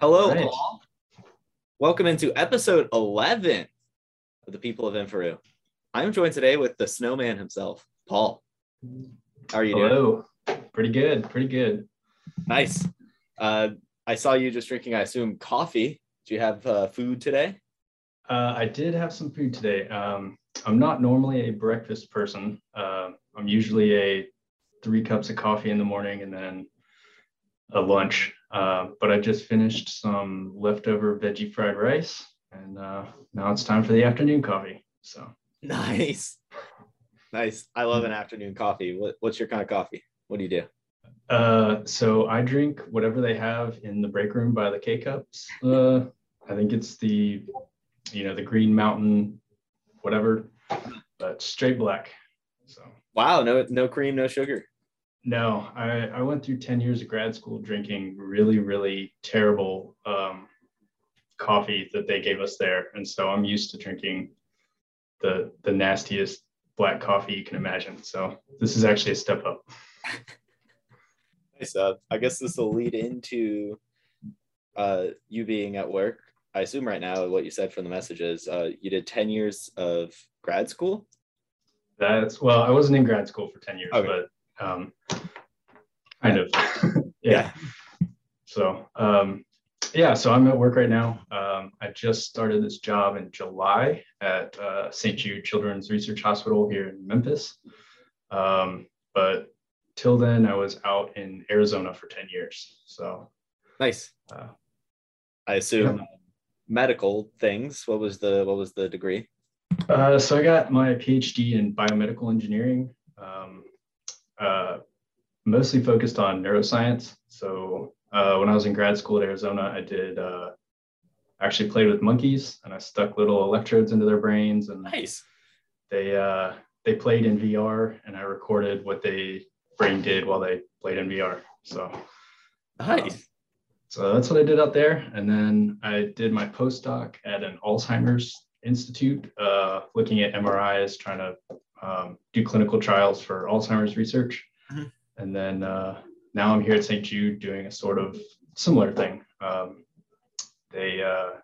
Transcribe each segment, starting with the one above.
Hello, Right. all. Welcome into episode 11 of the People of Inforoo. I'm joined today with the snowman himself, Paul. How are you doing? Hello. Pretty good. Pretty good. Nice. Uh, I saw you just drinking, I assume, coffee. Do you have uh, food today? Uh, I did have some food today. Um, I'm not normally a breakfast person. Uh, I'm usually a three cups of coffee in the morning and then a lunch. Uh, but I just finished some leftover veggie fried rice, and uh, now it's time for the afternoon coffee. So Nice. Nice. I love an afternoon coffee. What, what's your kind of coffee? What do you do? Uh, so I drink whatever they have in the break room by the K cups. Uh, I think it's the, you know, the Green Mountain, whatever, but straight black. So Wow, no, no cream, no sugar. No, I, I went through 10 years of grad school drinking really, really terrible um, coffee that they gave us there. And so I'm used to drinking the the nastiest black coffee you can imagine. So this is actually a step up. Nice. Uh, I guess this will lead into uh, you being at work. I assume right now what you said from the messages, uh, you did 10 years of grad school. That's well, I wasn't in grad school for 10 years, Okay. but um kind of yeah. So um yeah, so I'm at work right now. Um, I just started this job in July at uh, St. Jude Children's Research Hospital here in Memphis. Um, but till then, I was out in Arizona for 10 years. So Nice. uh, I assume medical things. What was the what was the degree? Uh, so I got my PhD in biomedical engineering, um, uh, mostly focused on neuroscience. So uh, when I was in grad school at Arizona, I did uh, actually played with monkeys, and I stuck little electrodes into their brains, and Nice. they uh, they played in VR, and I recorded what they brain did while they played in VR. So Nice. so that's what I did out there. And then I did my postdoc at an Alzheimer's Institute, uh, looking at MRIs, trying to um, do clinical trials for Alzheimer's research. Mhm. And then uh, now I'm here at St. Jude doing a sort of similar thing. Um, they, uh,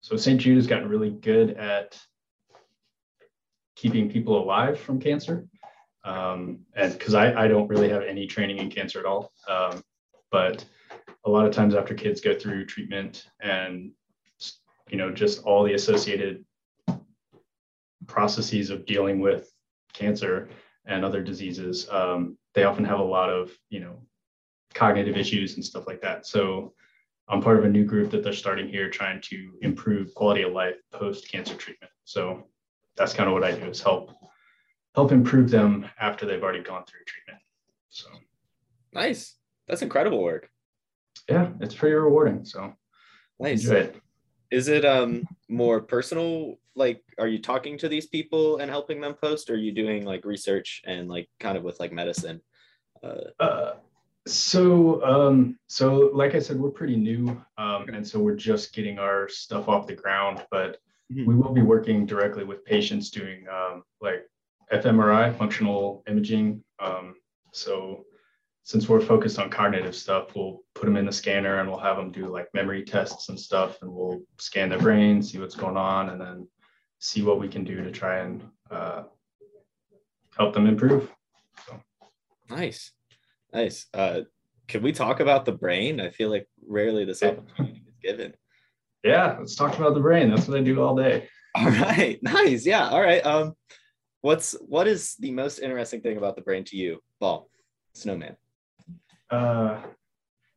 so St. Jude has gotten really good at keeping people alive from cancer. Um, and because I, I don't really have any training in cancer at all. Um, but a lot of times after kids go through treatment and you know just all the associated processes of dealing with cancer and other diseases um, they often have a lot of you know cognitive issues and stuff like that so i'm part of a new group that they're starting here trying to improve quality of life post cancer treatment so that's kind of what i do is help help improve them after they've already gone through treatment so Nice. That's incredible work. yeah it's pretty rewarding so Nice. enjoy it Is it um more personal? Like, are you talking to these people and helping them post? Or are you doing like research and like kind of with like medicine? Uh, Uh, so, um, so like I said, we're pretty new, um, and so we're just getting our stuff off the ground. But Mhm. we will be working directly with patients doing um, like fMRI, functional imaging. Um, so, since we're focused on cognitive stuff, we'll put them in the scanner and we'll have them do like memory tests and stuff, and we'll scan their brain, see what's going on, and then see what we can do to try and uh, help them improve. So. Nice, nice. Uh, can we talk about the brain? I feel like rarely this opportunity is given. Yeah, let's talk about the brain. That's what I do all day. All right, nice. Yeah, all right. Um, what's what is the most interesting thing about the brain to you, Ball, Snowman? Uh,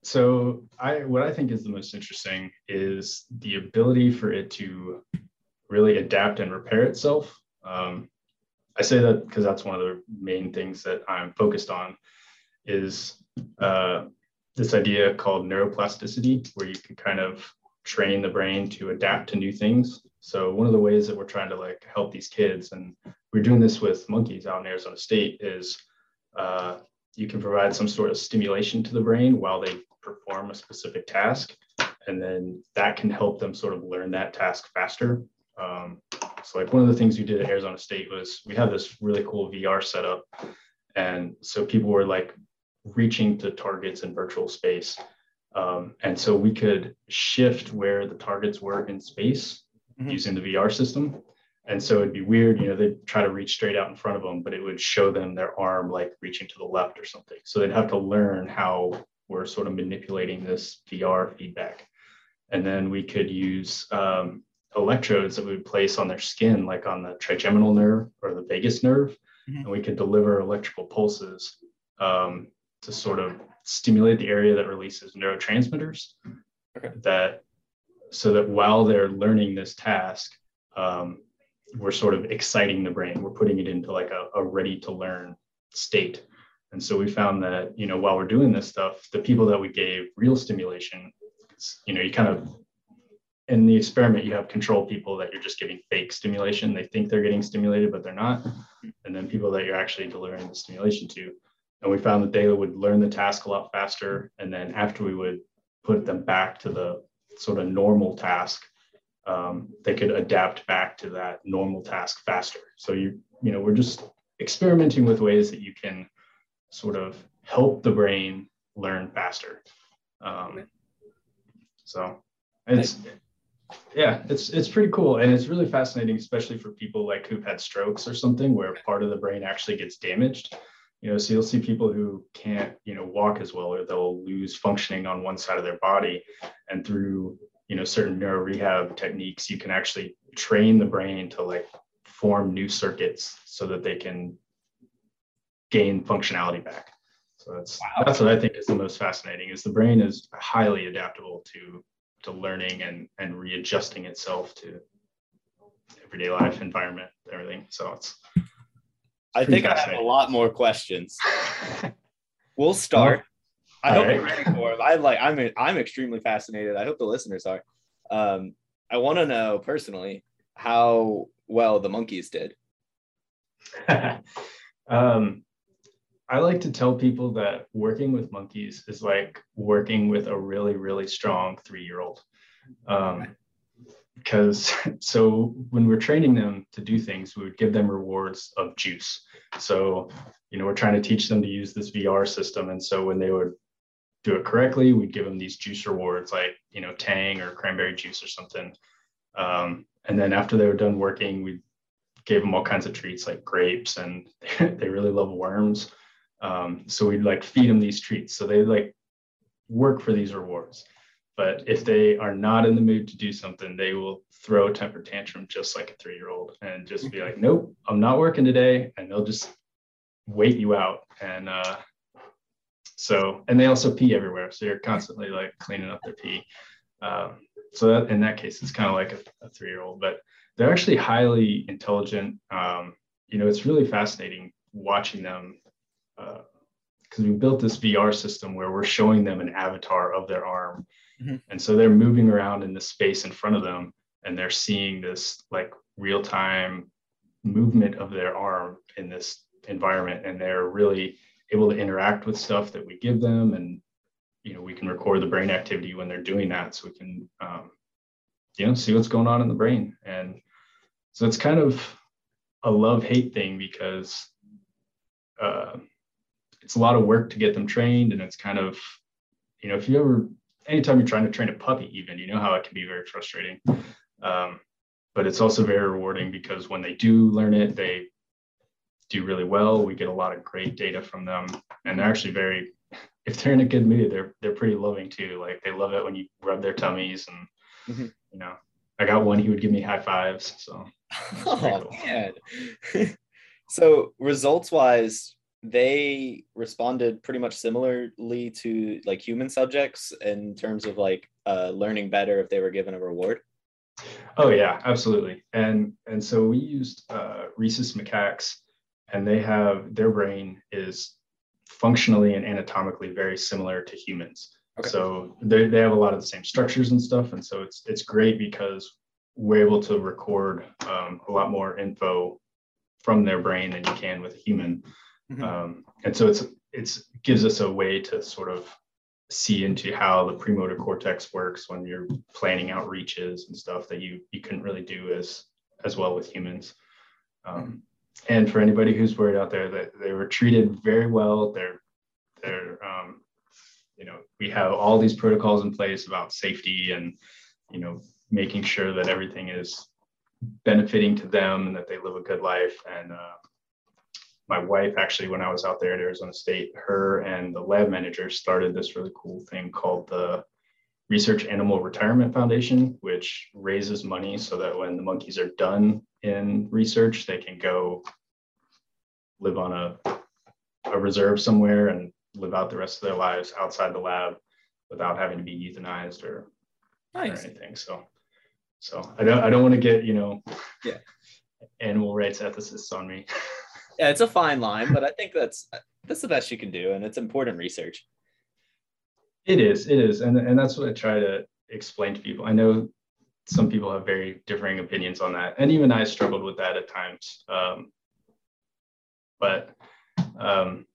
so I what I think is the most interesting is the ability for it to really adapt and repair itself. Um, I say that because that's one of the main things that I'm focused on is uh, this idea called neuroplasticity, where you can kind of train the brain to adapt to new things. So one of the ways that we're trying to like help these kids, and we're doing this with monkeys out in Arizona State, is uh, you can provide some sort of stimulation to the brain while they perform a specific task, and then that can help them sort of learn that task faster. Um, so like one of the things we did at Arizona State was we had this really cool VR setup, and so people were like reaching to targets in virtual space Um, and so we could shift where the targets were in space mm-hmm. using the VR system. And so it'd be weird, you know, they'd try to reach straight out in front of them, but it would show them their arm like reaching to the left or something. So they'd have to learn how we're sort of manipulating this VR feedback. And then we could use um, electrodes that we would place on their skin, like on the trigeminal nerve or the vagus nerve. Mm-hmm. And we could deliver electrical pulses um, to sort of stimulate the area that releases neurotransmitters okay. that so that while they're learning this task, um, we're sort of exciting the brain. We're putting it into like a, a ready to learn state. And so we found that, you know, while we're doing this stuff, the people that we gave real stimulation, you know, you kind of in the experiment, you have control people that you're just giving fake stimulation. They think they're getting stimulated, but they're not. And then people that you're actually delivering the stimulation to. And we found that they would learn the task a lot faster. And then after we would put them back to the sort of normal task, um, they could adapt back to that normal task faster. So you, you know, we're just experimenting with ways that you can sort of help the brain learn faster. Um, so it's yeah, it's it's pretty cool and it's really fascinating, especially for people like who've had strokes or something where part of the brain actually gets damaged. You know, so you'll see people who can't, you know, walk as well or they'll lose functioning on one side of their body. And through you know certain neuro rehab techniques you can actually train the brain to like form new circuits so that they can gain functionality back. So that's wow. that's what i think is the most fascinating is the brain is highly adaptable to to learning and and readjusting itself to everyday life environment everything. So it's, it's i think i have a lot more questions. We'll start I hope right. you're ready for him. I like. I'm. I'm extremely fascinated. I hope the listeners are. Um, I want to know personally how well the monkeys did. um, I like to tell people that working with monkeys is like working with a really, really strong three-year-old. Um, because so when we're training them to do things, we would give them rewards of juice. So, you know, we're trying to teach them to use this VR system. And so when they would do it correctly, we'd give them these juice rewards like, you know, Tang or cranberry juice or something. Um, and then after they were done working, we gave them all kinds of treats like grapes and they really love worms. Um, so we'd like feed them these treats. So they like work for these rewards. But if they are not in the mood to do something, they will throw a temper tantrum just like a three year old and just be like, nope, I'm not working today. And they'll just wait you out. And uh, so, and they also pee everywhere. So you're constantly like cleaning up their pee. Um, so that in that case, it's kind of like a, a three year old, but they're actually highly intelligent. Um, you know, it's really fascinating watching them because uh, we built this VR system where we're showing them an avatar of their arm. Mm-hmm. And so they're moving around in the space in front of them and they're seeing this like real time movement of their arm in this environment. And they're really able to interact with stuff that we give them and you know we can record the brain activity when they're doing that. So we can um, you know see what's going on in the brain. And so it's kind of a love hate thing because uh, it's a lot of work to get them trained. And it's kind of you know if you ever anytime you're trying to train a puppy even you know how it can be very frustrating. Um, but it's also very rewarding because when they do learn it they do really well. We get a lot of great data from them, and they're actually very. If they're in a good mood, they're they're pretty loving too. Like they love it when you rub their tummies, and mm-hmm. you know, I got one. He would give me high fives. So. Oh cool. so results wise, they responded pretty much similarly to like human subjects in terms of like uh, learning better if they were given a reward. Oh yeah, absolutely. And and so we used uh, rhesus macaques and they have their brain is functionally and anatomically very similar to humans. Okay. So they, they have a lot of the same structures and stuff. And so it's it's great because we're able to record um, a lot more info from their brain than you can with a human. Mm-hmm. Um, and so it's it's gives us a way to sort of see into how the premotor cortex works when you're planning out reaches and stuff that you you couldn't really do as as well with humans. Um, and for anybody who's worried out there that they were treated very well they're they're um, you know, we have all these protocols in place about safety and, you know, making sure that everything is benefiting to them and that they live a good life. And uh, my wife, actually, when I was out there at Arizona State, her and the lab manager started this really cool thing called the Research Animal Retirement Foundation, which raises money so that when the monkeys are done in research, they can go live on a, a reserve somewhere and live out the rest of their lives outside the lab without having to be euthanized or, nice. or anything. So, so I don't I don't want to get you know, yeah, animal rights ethicists on me. yeah, it's a fine line, but I think that's that's the best you can do, and it's important research. It is, it is, and and that's what I try to explain to people. I know some people have very differing opinions on that, and even I struggled with that at times. Um, but um,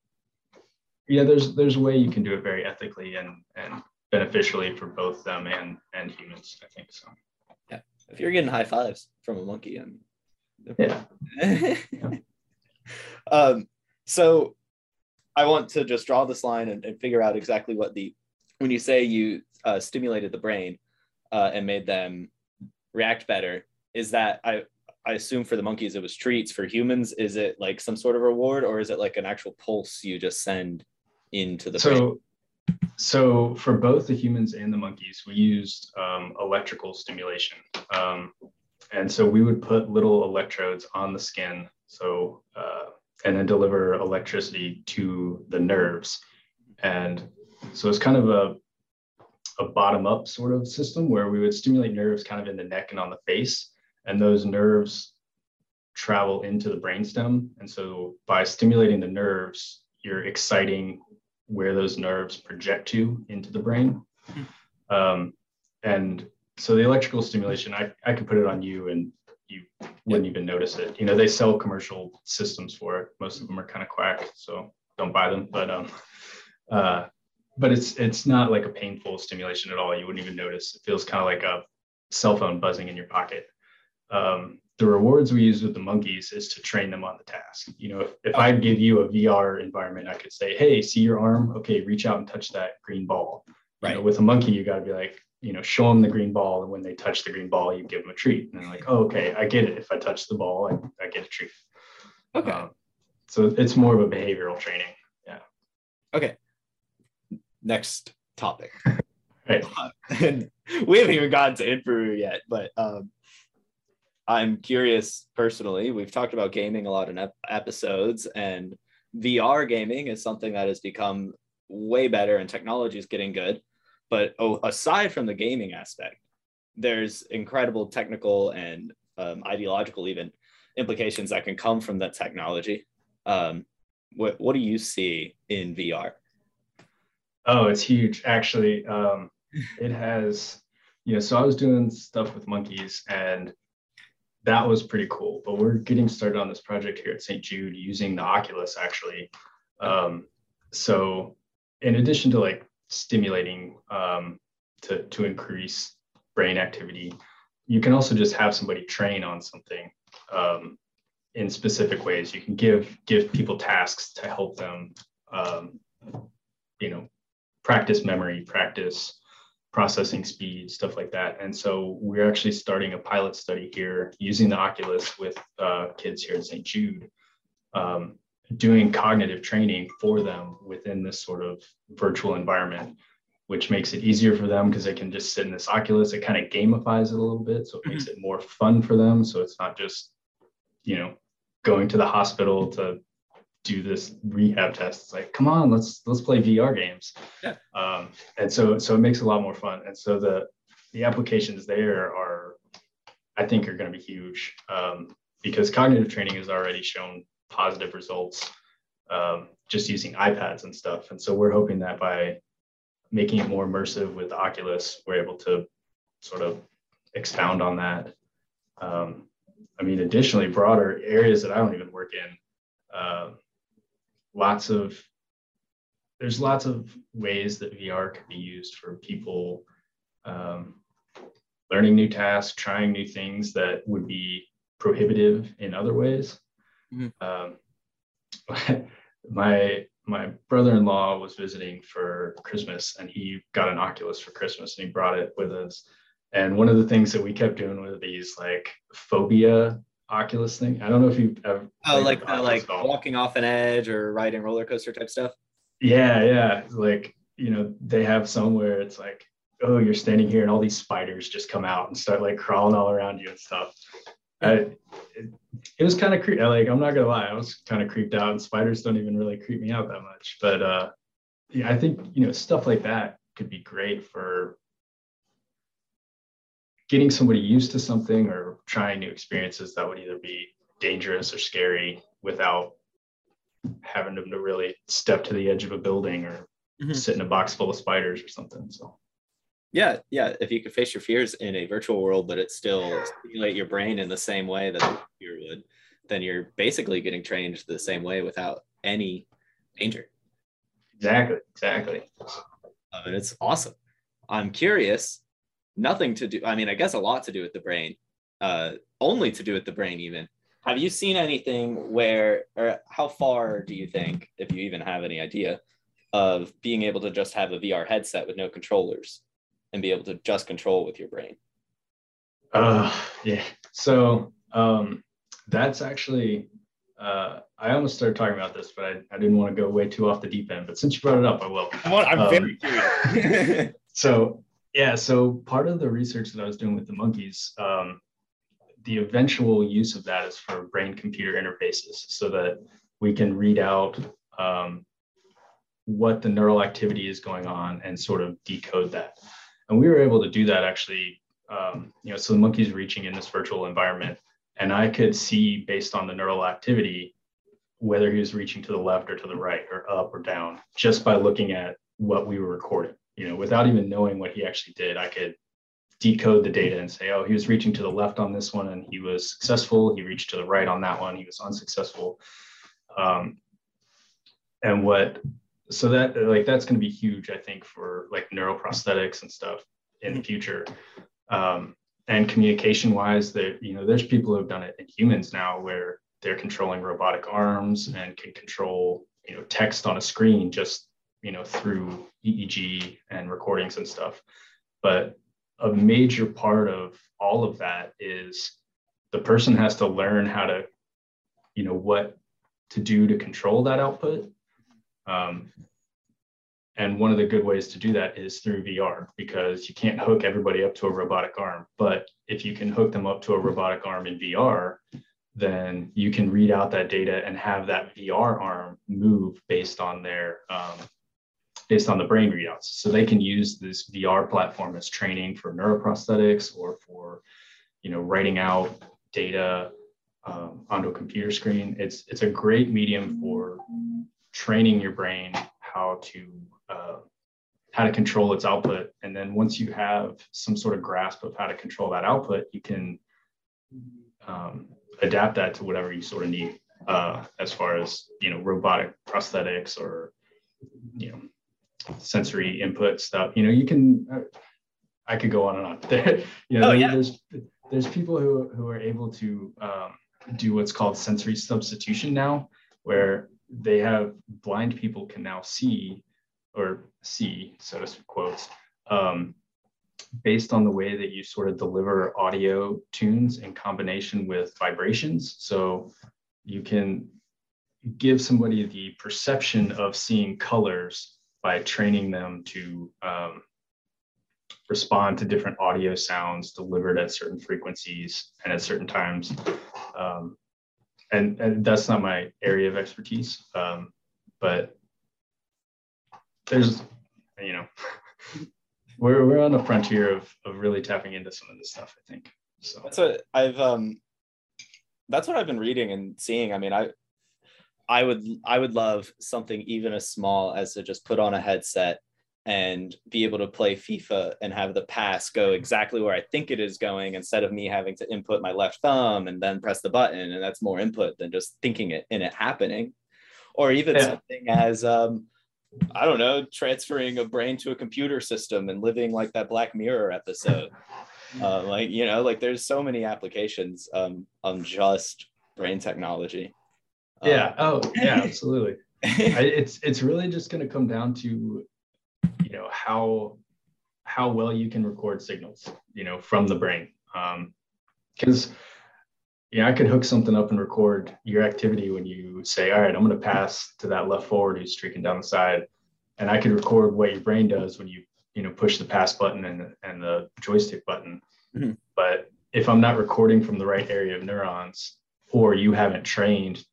yeah, there's there's a way you can do it very ethically and and beneficially for both them and and humans. I think so. Yeah, if you're getting high fives from a monkey, I mean, yeah. yeah. um, so I want to just draw this line and, and, figure out exactly what the when you say you uh, stimulated the brain uh, and made them react better. Is that I I assume for the monkeys it was treats. For humans, is it like some sort of reward or is it like an actual pulse you just send into the so, brain? So for both the humans and the monkeys, we used um, electrical stimulation. Um, and so we would put little electrodes on the skin. So, uh, and then deliver electricity to the nerves. And so it's kind of a, a bottom up sort of system where we would stimulate nerves kind of in the neck and on the face and those nerves travel into the brainstem. And so by stimulating the nerves, you're exciting where those nerves project to into the brain. Hmm. Um, and so the electrical stimulation, I, I could put it on you and you wouldn't even notice it. You know, they sell commercial systems for it. Most of them are kind of quack, so don't buy them. But um, uh, but it's it's not like a painful stimulation at all. You wouldn't even notice. It feels kind of like a cell phone buzzing in your pocket um, the rewards we use with the monkeys is to train them on the task. You know, if, if I give you a VR environment, I could say, hey, see your arm? Okay, reach out and touch that green ball. Right. You know, with a monkey, you got to be like, you know, show them the green ball. And when they touch the green ball, you give them a treat. And they're like, oh, okay, I get it. If I touch the ball, I, I get a treat. Okay. Um, so it's more of a behavioral training. Yeah. Okay. Next topic. right. and we haven't even gotten to Inforoo yet, but um, I'm curious personally. We've talked about gaming a lot in ep- episodes, and VR gaming is something that has become way better, and technology is getting good. But oh, aside from the gaming aspect, there's incredible technical and um, ideological even implications that can come from that technology. Um, what what do you see in VR? Oh, it's huge. Actually, um, it has. You know, so I was doing stuff with monkeys, and that was pretty cool. But we're getting started on this project here at St. Jude using the Oculus actually. Um, so in addition to like stimulating um, to, to increase brain activity, you can also just have somebody train on something um, in specific ways. You can give give people tasks to help them, um, you know, practice memory, practice processing speed, stuff like that. And so we're actually starting a pilot study here using the Oculus with uh, kids here at St. Jude, um, doing cognitive training for them within this sort of virtual environment, which makes it easier for them because they can just sit in this Oculus. It kind of gamifies it a little bit. So it makes mm-hmm. it more fun for them. So it's not just, you know, going to the hospital to do this rehab test. It's like, come on, let's let's play VR games. Yeah. Um, and so so it makes it a lot more fun. And so the the applications there are, I think, are going to be huge um, because cognitive training has already shown positive results um, just using iPads and stuff. And so we're hoping that by making it more immersive with Oculus, we're able to sort of expound on that. Um, I mean, additionally, broader areas that I don't even work in. Uh, lots of there's lots of ways that VR can be used for people um, learning new tasks, trying new things that would be prohibitive in other ways. Mm-hmm. Um, my my brother-in-law was visiting for Christmas and he got an Oculus for Christmas and he brought it with us. And one of the things that we kept doing with these like phobia Oculus thing. I don't know if you've ever oh like uh, like walking off an edge or riding roller coaster type stuff. Yeah, yeah. Like you know they have somewhere it's like oh you're standing here and all these spiders just come out and start like crawling all around you and stuff. I, it, it was kind of creepy. Like I'm not gonna lie, I was kind of creeped out, and spiders don't even really creep me out that much. But uh, yeah, I think you know stuff like that could be great for getting somebody used to something or trying new experiences that would either be dangerous or scary without having them to really step to the edge of a building or mm-hmm. sit in a box full of spiders or something. So yeah, yeah. If you could face your fears in a virtual world, but it still stimulate your brain in the same way that a fear would, then you're basically getting trained the same way without any danger. Exactly. Exactly. Um, and it's awesome. I'm curious. Nothing to do. I mean, I guess a lot to do with the brain. Uh, only to do with the brain, even. Have you seen anything where, or how far do you think, if you even have any idea, of being able to just have a VR headset with no controllers? and be able to just control with your brain? Uh, yeah. So um, that's actually, uh, I almost started talking about this, but I, I didn't want to go way too off the deep end. But since you brought it up, I will. I'm um, very curious. so, yeah. So part of the research that I was doing with the monkeys, um, the eventual use of that is for brain computer interfaces so that we can read out um, what the neural activity is going on and sort of decode that and we were able to do that actually um, you know so the monkey's reaching in this virtual environment and i could see based on the neural activity whether he was reaching to the left or to the right or up or down just by looking at what we were recording you know without even knowing what he actually did i could decode the data and say oh he was reaching to the left on this one and he was successful. He reached to the right on that one. He was unsuccessful. Um, and what so that like that's going to be huge i think for like neuroprosthetics and stuff in the future. Um, and communication wise that you know there's people who have done it in humans now where they're controlling robotic arms and can control you know text on a screen just you know through eeg and recordings and stuff but a major part of all of that is the person has to learn how to you know what to do to control that output um, and one of the good ways to do that is through VR because you can't hook everybody up to a robotic arm. But if you can hook them up to a robotic arm in VR, then you can read out that data and have that VR arm move based on their um, based on the brain readouts. So they can use this VR platform as training for neuroprosthetics or for you know writing out data um, onto a computer screen. It's it's a great medium for training your brain how to uh, how to control its output. And then once you have some sort of grasp of how to control that output, you can um, adapt that to whatever you sort of need uh, as far as you know robotic prosthetics or you know sensory input stuff. You know, you can. Uh, I could go on and on. There, you know, oh, yeah. there's there's people who who are able to um, do what's called sensory substitution now, where they have blind people can now see or see, so to quotes, um, based on the way that you sort of deliver audio tunes in combination with vibrations. So you can give somebody the perception of seeing colors by training them to um, respond to different audio sounds delivered at certain frequencies and at certain times. Um, and, and that's not my area of expertise, um, but there's, you know, we're, we're on the frontier of, of really tapping into some of this stuff, I think. So that's what I've, um, that's what I've been reading and seeing. I mean, I, I would, I would love something even as small as to just put on a headset and be able to play FIFA and have the pass go exactly where I think it is going instead of me having to input my left thumb and then press the button. And that's more input than just thinking it and it happening. Or even yeah. something as, um, I don't know, transferring a brain to a computer system and living like that Black Mirror episode. uh, like, you know, like there's so many applications um, on just brain technology. Yeah. Um, oh, yeah, absolutely. I, it's it's really just going to come down to you know how how well you can record signals you know from the brain because um, yeah i could hook something up and record your activity when you say all right i'm going to pass to that left forward who's streaking down the side and i could record what your brain does when you you know push the pass button and, and the joystick button mm-hmm. but if i'm not recording from the right area of neurons or you haven't trained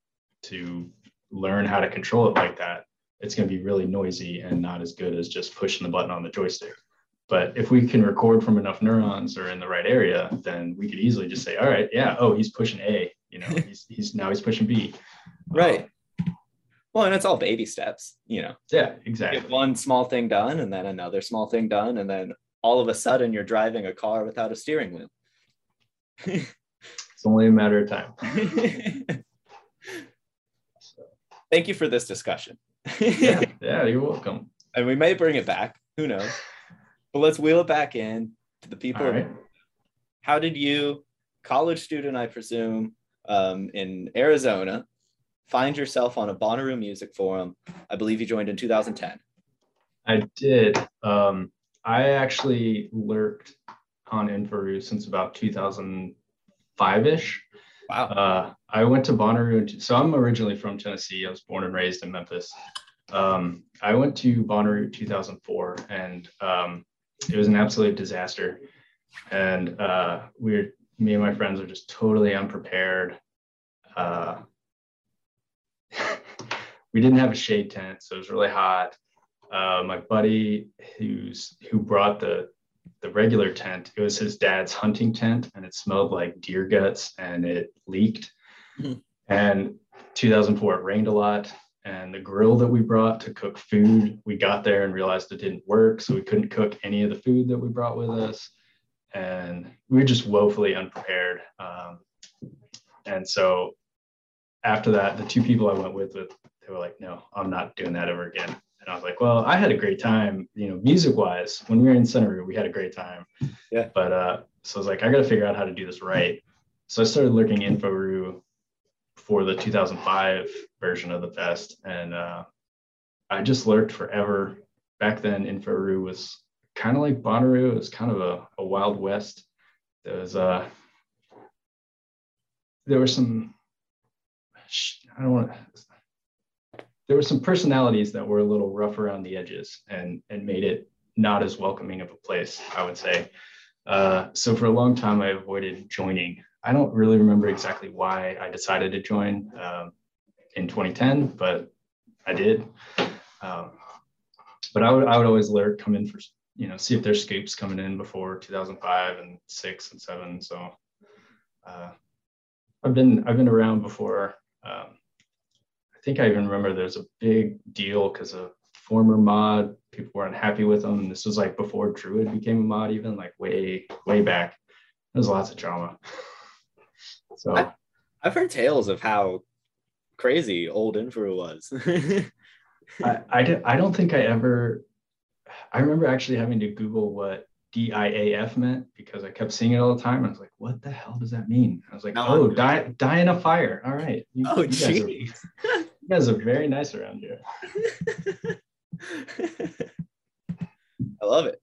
to learn how to control it like that it's going to be really noisy and not as good as just pushing the button on the joystick but if we can record from enough neurons or in the right area then we could easily just say all right yeah oh he's pushing a you know he's, he's now he's pushing b right um, well, and it's all baby steps, you know. Yeah, exactly. Get one small thing done and then another small thing done. And then all of a sudden you're driving a car without a steering wheel. it's only a matter of time. Thank you for this discussion. yeah, yeah, you're welcome. And we may bring it back. Who knows? But let's wheel it back in to the people. Right. How did you, college student, I presume, um, in Arizona, find yourself on a Bonnaroo music forum. I believe you joined in 2010. I did. Um, I actually lurked on Inforoo since about 2005 ish. Wow. Uh, I went to Bonnaroo. So I'm originally from Tennessee. I was born and raised in Memphis. Um, I went to Bonnaroo 2004 and um, it was an absolute disaster. And uh, we me and my friends were just totally unprepared. Uh, we didn't have a shade tent, so it was really hot. Uh, my buddy who's who brought the the regular tent, it was his dad's hunting tent, and it smelled like deer guts, and it leaked. Mm-hmm. And 2004, it rained a lot, and the grill that we brought to cook food, we got there and realized it didn't work, so we couldn't cook any of the food that we brought with us, and we were just woefully unprepared. Um, and so after that, the two people I went with, with they were like, no, I'm not doing that ever again. And I was like, well, I had a great time, you know, music wise. When we were in Centeroo, we had a great time. Yeah. But uh, so I was like, I got to figure out how to do this right. So I started looking Inforoo for the 2005 version of the fest, and uh, I just lurked forever. Back then, Inforoo was kind of like Bonnaroo. It was kind of a, a wild west. There was uh, there were some I don't want to there were some personalities that were a little rough around the edges and and made it not as welcoming of a place, I would say. Uh, so for a long time, I avoided joining. I don't really remember exactly why I decided to join um, in 2010, but I did. Um, but I would I would always lurk, come in for you know see if there's scoops coming in before 2005 and six and seven. So uh, I've been I've been around before. Um, I think I even remember there's a big deal because a former mod, people were unhappy with him. This was like before Druid became a mod, even like way, way back. There's lots of drama. So I, have heard tales of how crazy old Infra was. I, I, I don't think I ever, I remember actually having to Google what DIAF meant because I kept seeing it all the time. I was like, what the hell does that mean? I was like, oh, die, die in a fire. All right. You, oh, you guys, are, you guys are very nice around here. I love it.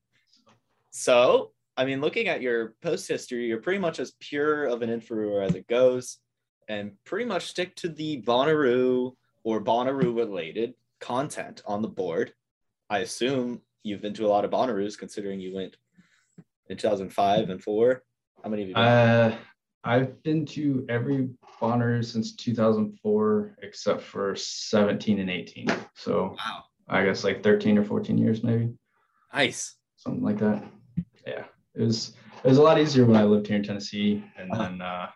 So, I mean, looking at your post history, you're pretty much as pure of an influencer as it goes, and pretty much stick to the Bonnaroo or Bonnaroo related content on the board. I assume you've been to a lot of Bonnaroos considering you went in 2005 and four? How many have you? Uh, I've been to every Bonnaroo since 2004, except for 17 and 18. So wow. I guess like 13 or 14 years, maybe. Nice. Something like that. Yeah. It was it was a lot easier when I lived here in Tennessee. And uh-huh. then uh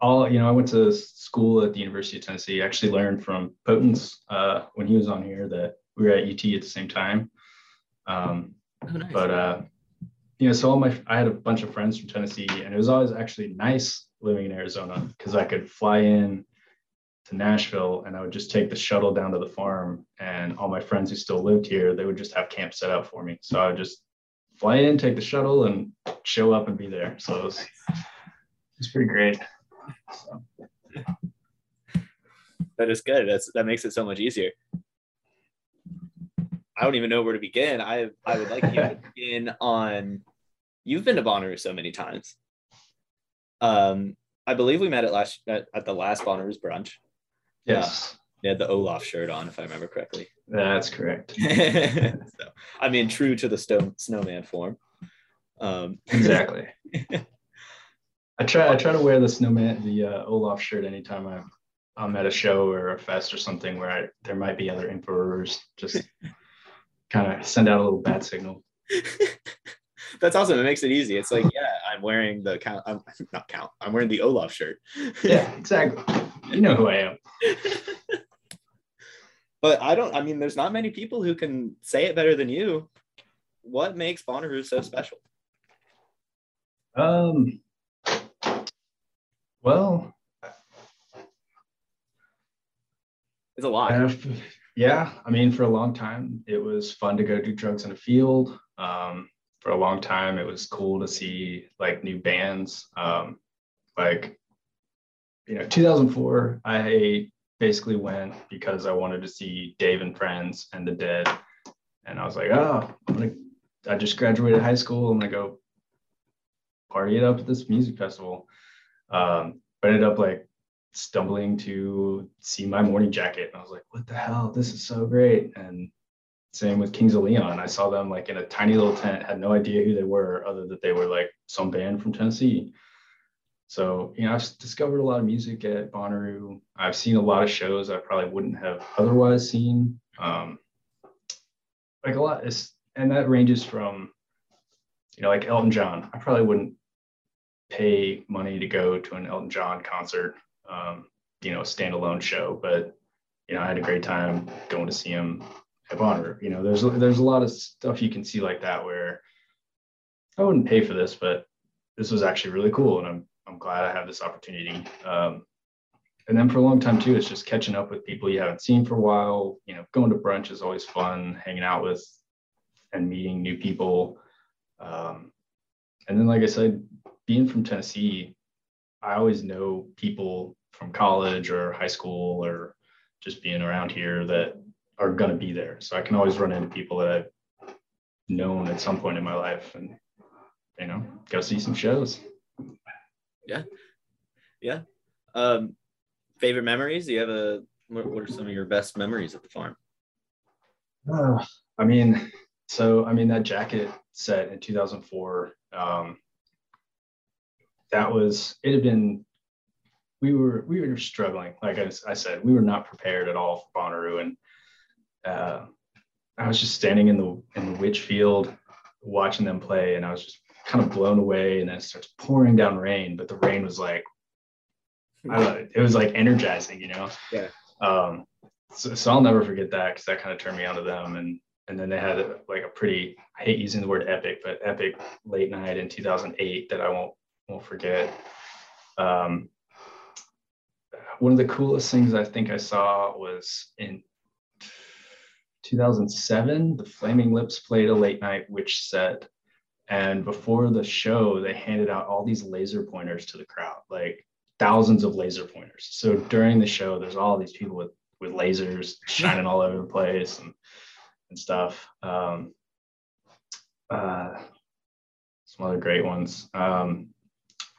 all you know, I went to school at the University of Tennessee. I actually learned from Potence uh, when he was on here that we were at UT at the same time. Um, Oh, nice. But uh, you know, so all my I had a bunch of friends from Tennessee, and it was always actually nice living in Arizona because I could fly in to Nashville and I would just take the shuttle down to the farm, and all my friends who still lived here, they would just have camp set up for me. So I would just fly in, take the shuttle, and show up and be there. So it was, it was pretty great. So. That is good. That's that makes it so much easier. I don't even know where to begin. I I would like you to begin on. You've been to Bonnaroo so many times. Um, I believe we met at last at, at the last Bonnaroo's brunch. Yes. They had the Olaf shirt on, if I remember correctly. That's correct. so, I mean, true to the stone, snowman form. Um, exactly. I try. I try to wear the snowman, the uh, Olaf shirt anytime I'm I'm at a show or a fest or something where I, there might be other emperors. Just kind of send out a little bad signal. That's awesome. It makes it easy. It's like, yeah, I'm wearing the count. I'm not count. I'm wearing the Olaf shirt. yeah, exactly. You know who I am. but I don't. I mean, there's not many people who can say it better than you. What makes Bonnaroo so special? Um. Well, it's a lot. Yeah, I mean, for a long time, it was fun to go do drugs in a field. Um, for a long time, it was cool to see like new bands. Um, like, you know, 2004, I basically went because I wanted to see Dave and Friends and the Dead, and I was like, oh, I'm gonna. I just graduated high school. And I'm gonna go party it up at this music festival. Um, but ended up like stumbling to see My Morning Jacket, and I was like, what the hell? This is so great. And same with Kings of Leon. I saw them like in a tiny little tent, had no idea who they were, other that they were like some band from Tennessee. So, you know, I've discovered a lot of music at Bonnaroo. I've seen a lot of shows I probably wouldn't have otherwise seen. Um, like a lot is, and that ranges from, you know, like Elton John. I probably wouldn't pay money to go to an Elton John concert, um, you know, a standalone show, but you know, I had a great time going to see him at Bonnaroo. You know, there's there's a lot of stuff you can see like that where I wouldn't pay for this, but this was actually really cool, and I'm I'm glad I have this opportunity. Um, and then for a long time too, it's just catching up with people you haven't seen for a while. You know, going to brunch is always fun, hanging out with and meeting new people. Um, and then, like I said, being from Tennessee, I always know people from college or high school or just being around here that are going to be there. So I can always run into people that I've known at some point in my life and, you know, go see some shows. Yeah. Yeah. Um, favorite memories? Do you have a, what, what are some of your best memories at the farm? Uh, I mean, so, I mean, that jacket set in 2004, um, that was, it had been we were we were struggling. Like I, I, said, we were not prepared at all for Bonnaroo, and uh, I was just standing in the in the witch field watching them play, and I was just kind of blown away. And then it starts pouring down rain, but the rain was like, I don't know, it was like energizing, you know. Yeah. Um, so, so I'll never forget that because that kind of turned me on to them, and and then they had like a pretty I hate using the word epic, but epic late night in 2008 that I won't won't forget. Um, one of the coolest things I think I saw was in 2007, the Flaming Lips played a late night witch set. And before the show, they handed out all these laser pointers to the crowd, like thousands of laser pointers. So during the show, there's all these people with, with lasers shining all over the place and, and stuff. Um, uh, some other great ones. Um,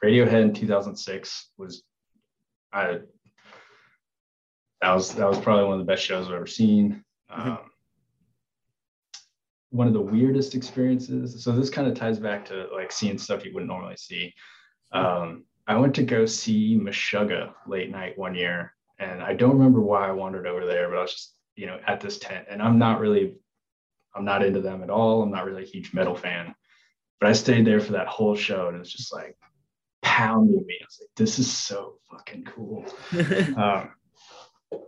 Radiohead in 2006 was, I, that was that was probably one of the best shows I've ever seen. Mm-hmm. Um, one of the weirdest experiences. So this kind of ties back to like seeing stuff you wouldn't normally see. Um, I went to go see Meshuggah late night one year, and I don't remember why I wandered over there, but I was just you know at this tent, and I'm not really, I'm not into them at all. I'm not really a huge metal fan, but I stayed there for that whole show, and it was just like pounding me. I was like, this is so fucking cool. um,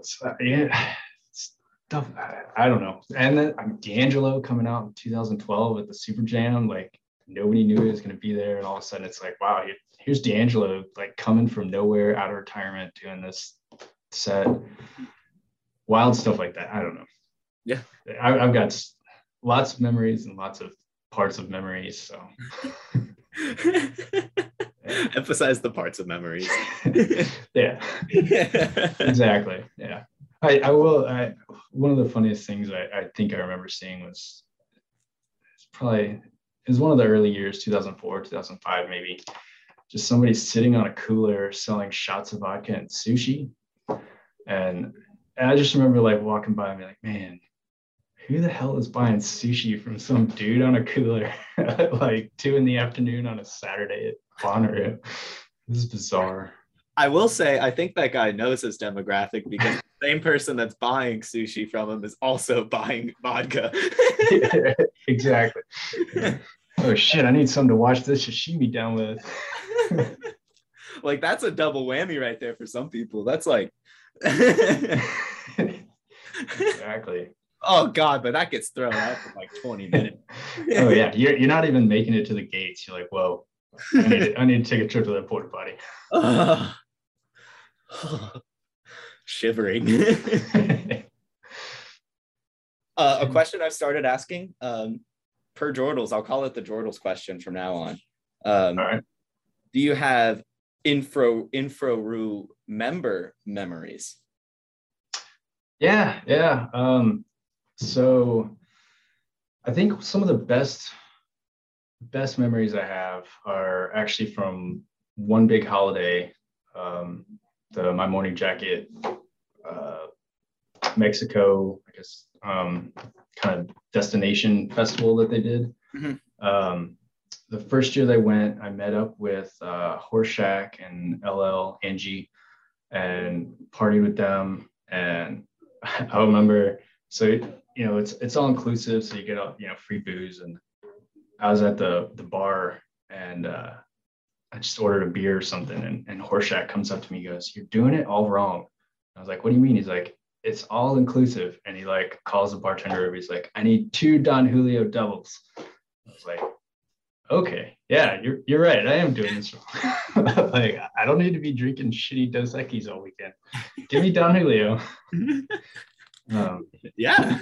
so, yeah, stuff. I, I don't know. And then I mean, D'Angelo coming out in 2012 at the Super Jam, like nobody knew he was going to be there, and all of a sudden it's like, wow, here's D'Angelo like coming from nowhere out of retirement doing this set. Wild stuff like that. I don't know. Yeah, I, I've got lots of memories and lots of parts of memories. So. Emphasize the parts of memories. yeah. exactly. Yeah. I, I will. I, one of the funniest things I, I think I remember seeing was it's probably it was one of the early years, 2004, 2005, maybe. Just somebody sitting on a cooler selling shots of vodka and sushi, and, and I just remember like walking by and be like, man, who the hell is buying sushi from some dude on a cooler at like two in the afternoon on a Saturday at Bonnaroo? This is bizarre. I will say, I think that guy knows his demographic because the same person that's buying sushi from him is also buying vodka. exactly. Oh shit! I need something to wash this sashimi down with. like that's a double whammy right there for some people. That's like. exactly. Oh God, but that gets thrown out for like 20 minutes. oh yeah, you're you're not even making it to the gates. You're like, whoa, I need to, I need to take a trip to the porta potty. Uh, shivering. uh, a question I've started asking um, per Jordals. I'll call it the Jordals question from now on. Um, All right. Do you have Inforoo member memories? Yeah, yeah. Um, so I think some of the best best memories I have are actually from one big holiday, um, the my morning jacket, uh, Mexico, I guess, um, kind of destination festival that they did. Mm-hmm. Um, the first year they went, I met up with uh, Horshack and LL Angie, and partied with them. And I remember, so you know, it's it's all inclusive, so you get all, you know free booze and I was at the the bar and uh, I just ordered a beer or something, and, and Horshack comes up to me, goes, "You're doing it all wrong." I was like, "What do you mean?" He's like, "It's all inclusive," and he like calls the bartender over. He's like, "I need two Don Julio doubles." I was like, "Okay, yeah, you're you're right. I am doing this wrong. like, I don't need to be drinking shitty Dos Equis all weekend. Give me Don Julio." um, yeah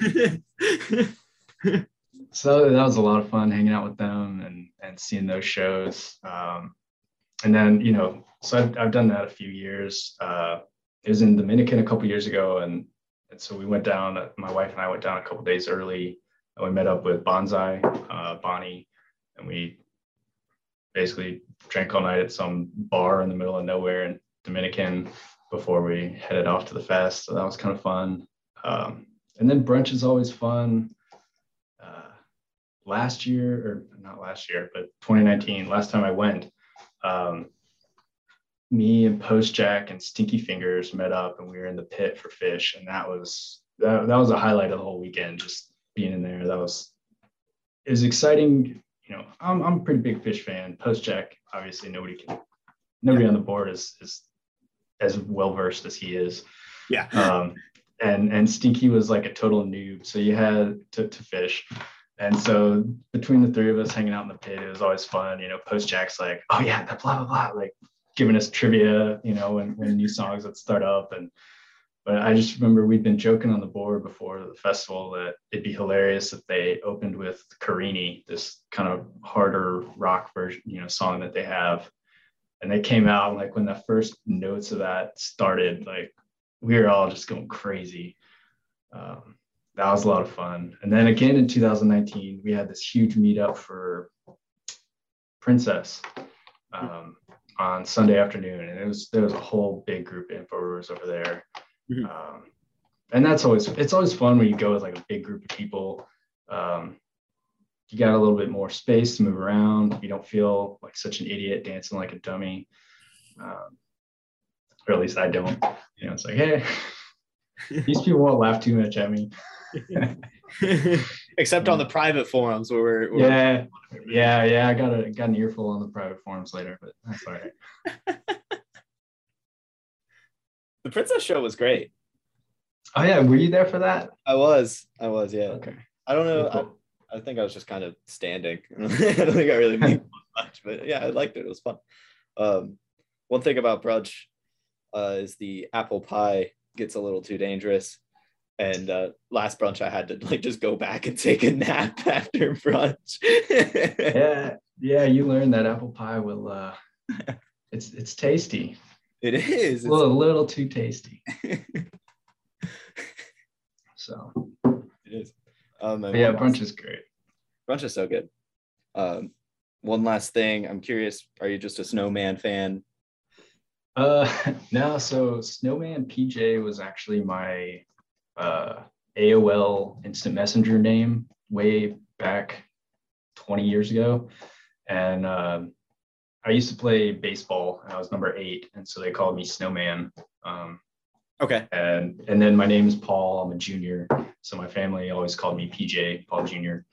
so that was a lot of fun hanging out with them and and seeing those shows. Um, and then you know, so I've, I've done that a few years. Uh, it was in Dominican a couple years ago, and and so we went down. My wife and I went down a couple days early, and we met up with Bonsai, uh, Bonnie, and we basically drank all night at some bar in the middle of nowhere in Dominican before we headed off to the fest. So that was kind of fun. Um, and then brunch is always fun last year, or not last year, but 2019, last time I went, um, me and Post Jack and Stinky Fingers met up and we were in the pit for Phish. And that was, that, that was a highlight of the whole weekend, just being in there. That was, it was exciting. You know, I'm, I'm a pretty big Phish fan. Post Jack, obviously nobody can, nobody yeah. on the board is, is as well versed as he is. Yeah. Um, and, and Stinky was like a total noob. So you had to, to Phish. And so between the three of us hanging out in the pit, it was always fun. You know, Post Jack's like, oh yeah, that blah blah blah, like giving us trivia, you know, when, when new songs would start up. And but I just remember we'd been joking on the board before the festival that it'd be hilarious if they opened with Carini, this kind of harder rock version, you know, song that they have. And they came out like when the first notes of that started, like we were all just going crazy. Um, that was a lot of fun. And then again in 2019, we had this huge meetup for Princess um, on Sunday afternoon, and it was there was a whole big group of info over there. Mm-hmm. Um, and that's always it's always fun when you go with like a big group of people. Um, you got a little bit more space to move around. You don't feel like such an idiot dancing like a dummy, um, or at least I don't. You know, it's like, hey, these people won't laugh too much at me. Except on the private forums where we're, we're, yeah, yeah, yeah. I got a got an earful on the private forums later, but that's all right. the princess show was great. Oh yeah, were you there for that? I was. I was. Yeah. Okay. I don't know. Cool. I, I, think I was just kind of standing. I don't think I really made much, but yeah, I liked it. It was fun. Um, one thing about brunch uh, is the apple pie gets a little too dangerous and uh, last brunch I had to like just go back and take a nap after brunch. yeah, yeah, you learned that apple pie will. Uh, it's it's tasty. It is. A little, a little too tasty. so it is. Um, yeah, brunch is great. Brunch is so good. Um, one last thing, I'm curious: Are you just a snowman fan? Uh, no. So snowman PJ was actually my uh, AOL Instant Messenger name way back 20 years ago, and um, I used to play baseball. And I was number eight, and so they called me Snowman. Um, okay. And and then my name is Paul. I'm a junior, so my family always called me PJ, Paul Junior.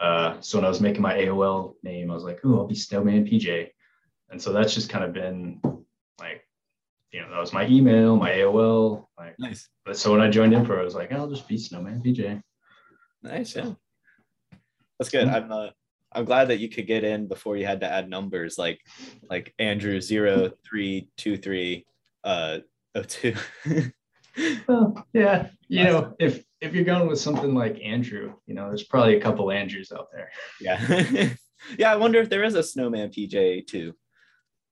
Uh, so when I was making my AOL name, I was like, "Ooh, I'll be Snowman PJ," and so that's just kind of been like, you know, that was my email, my AOL. Like, nice. But so when I joined Inforoo, I was like, "I'll just be Snowman PJ." Nice, yeah. That's good. I'm uh, I'm glad that you could get in before you had to add numbers like like Andrew zero three two three uh oh two. well, yeah, you know, if if you're going with something like Andrew, you know, there's probably a couple Andrews out there. Yeah. yeah, I wonder if there is a snowman PJ too.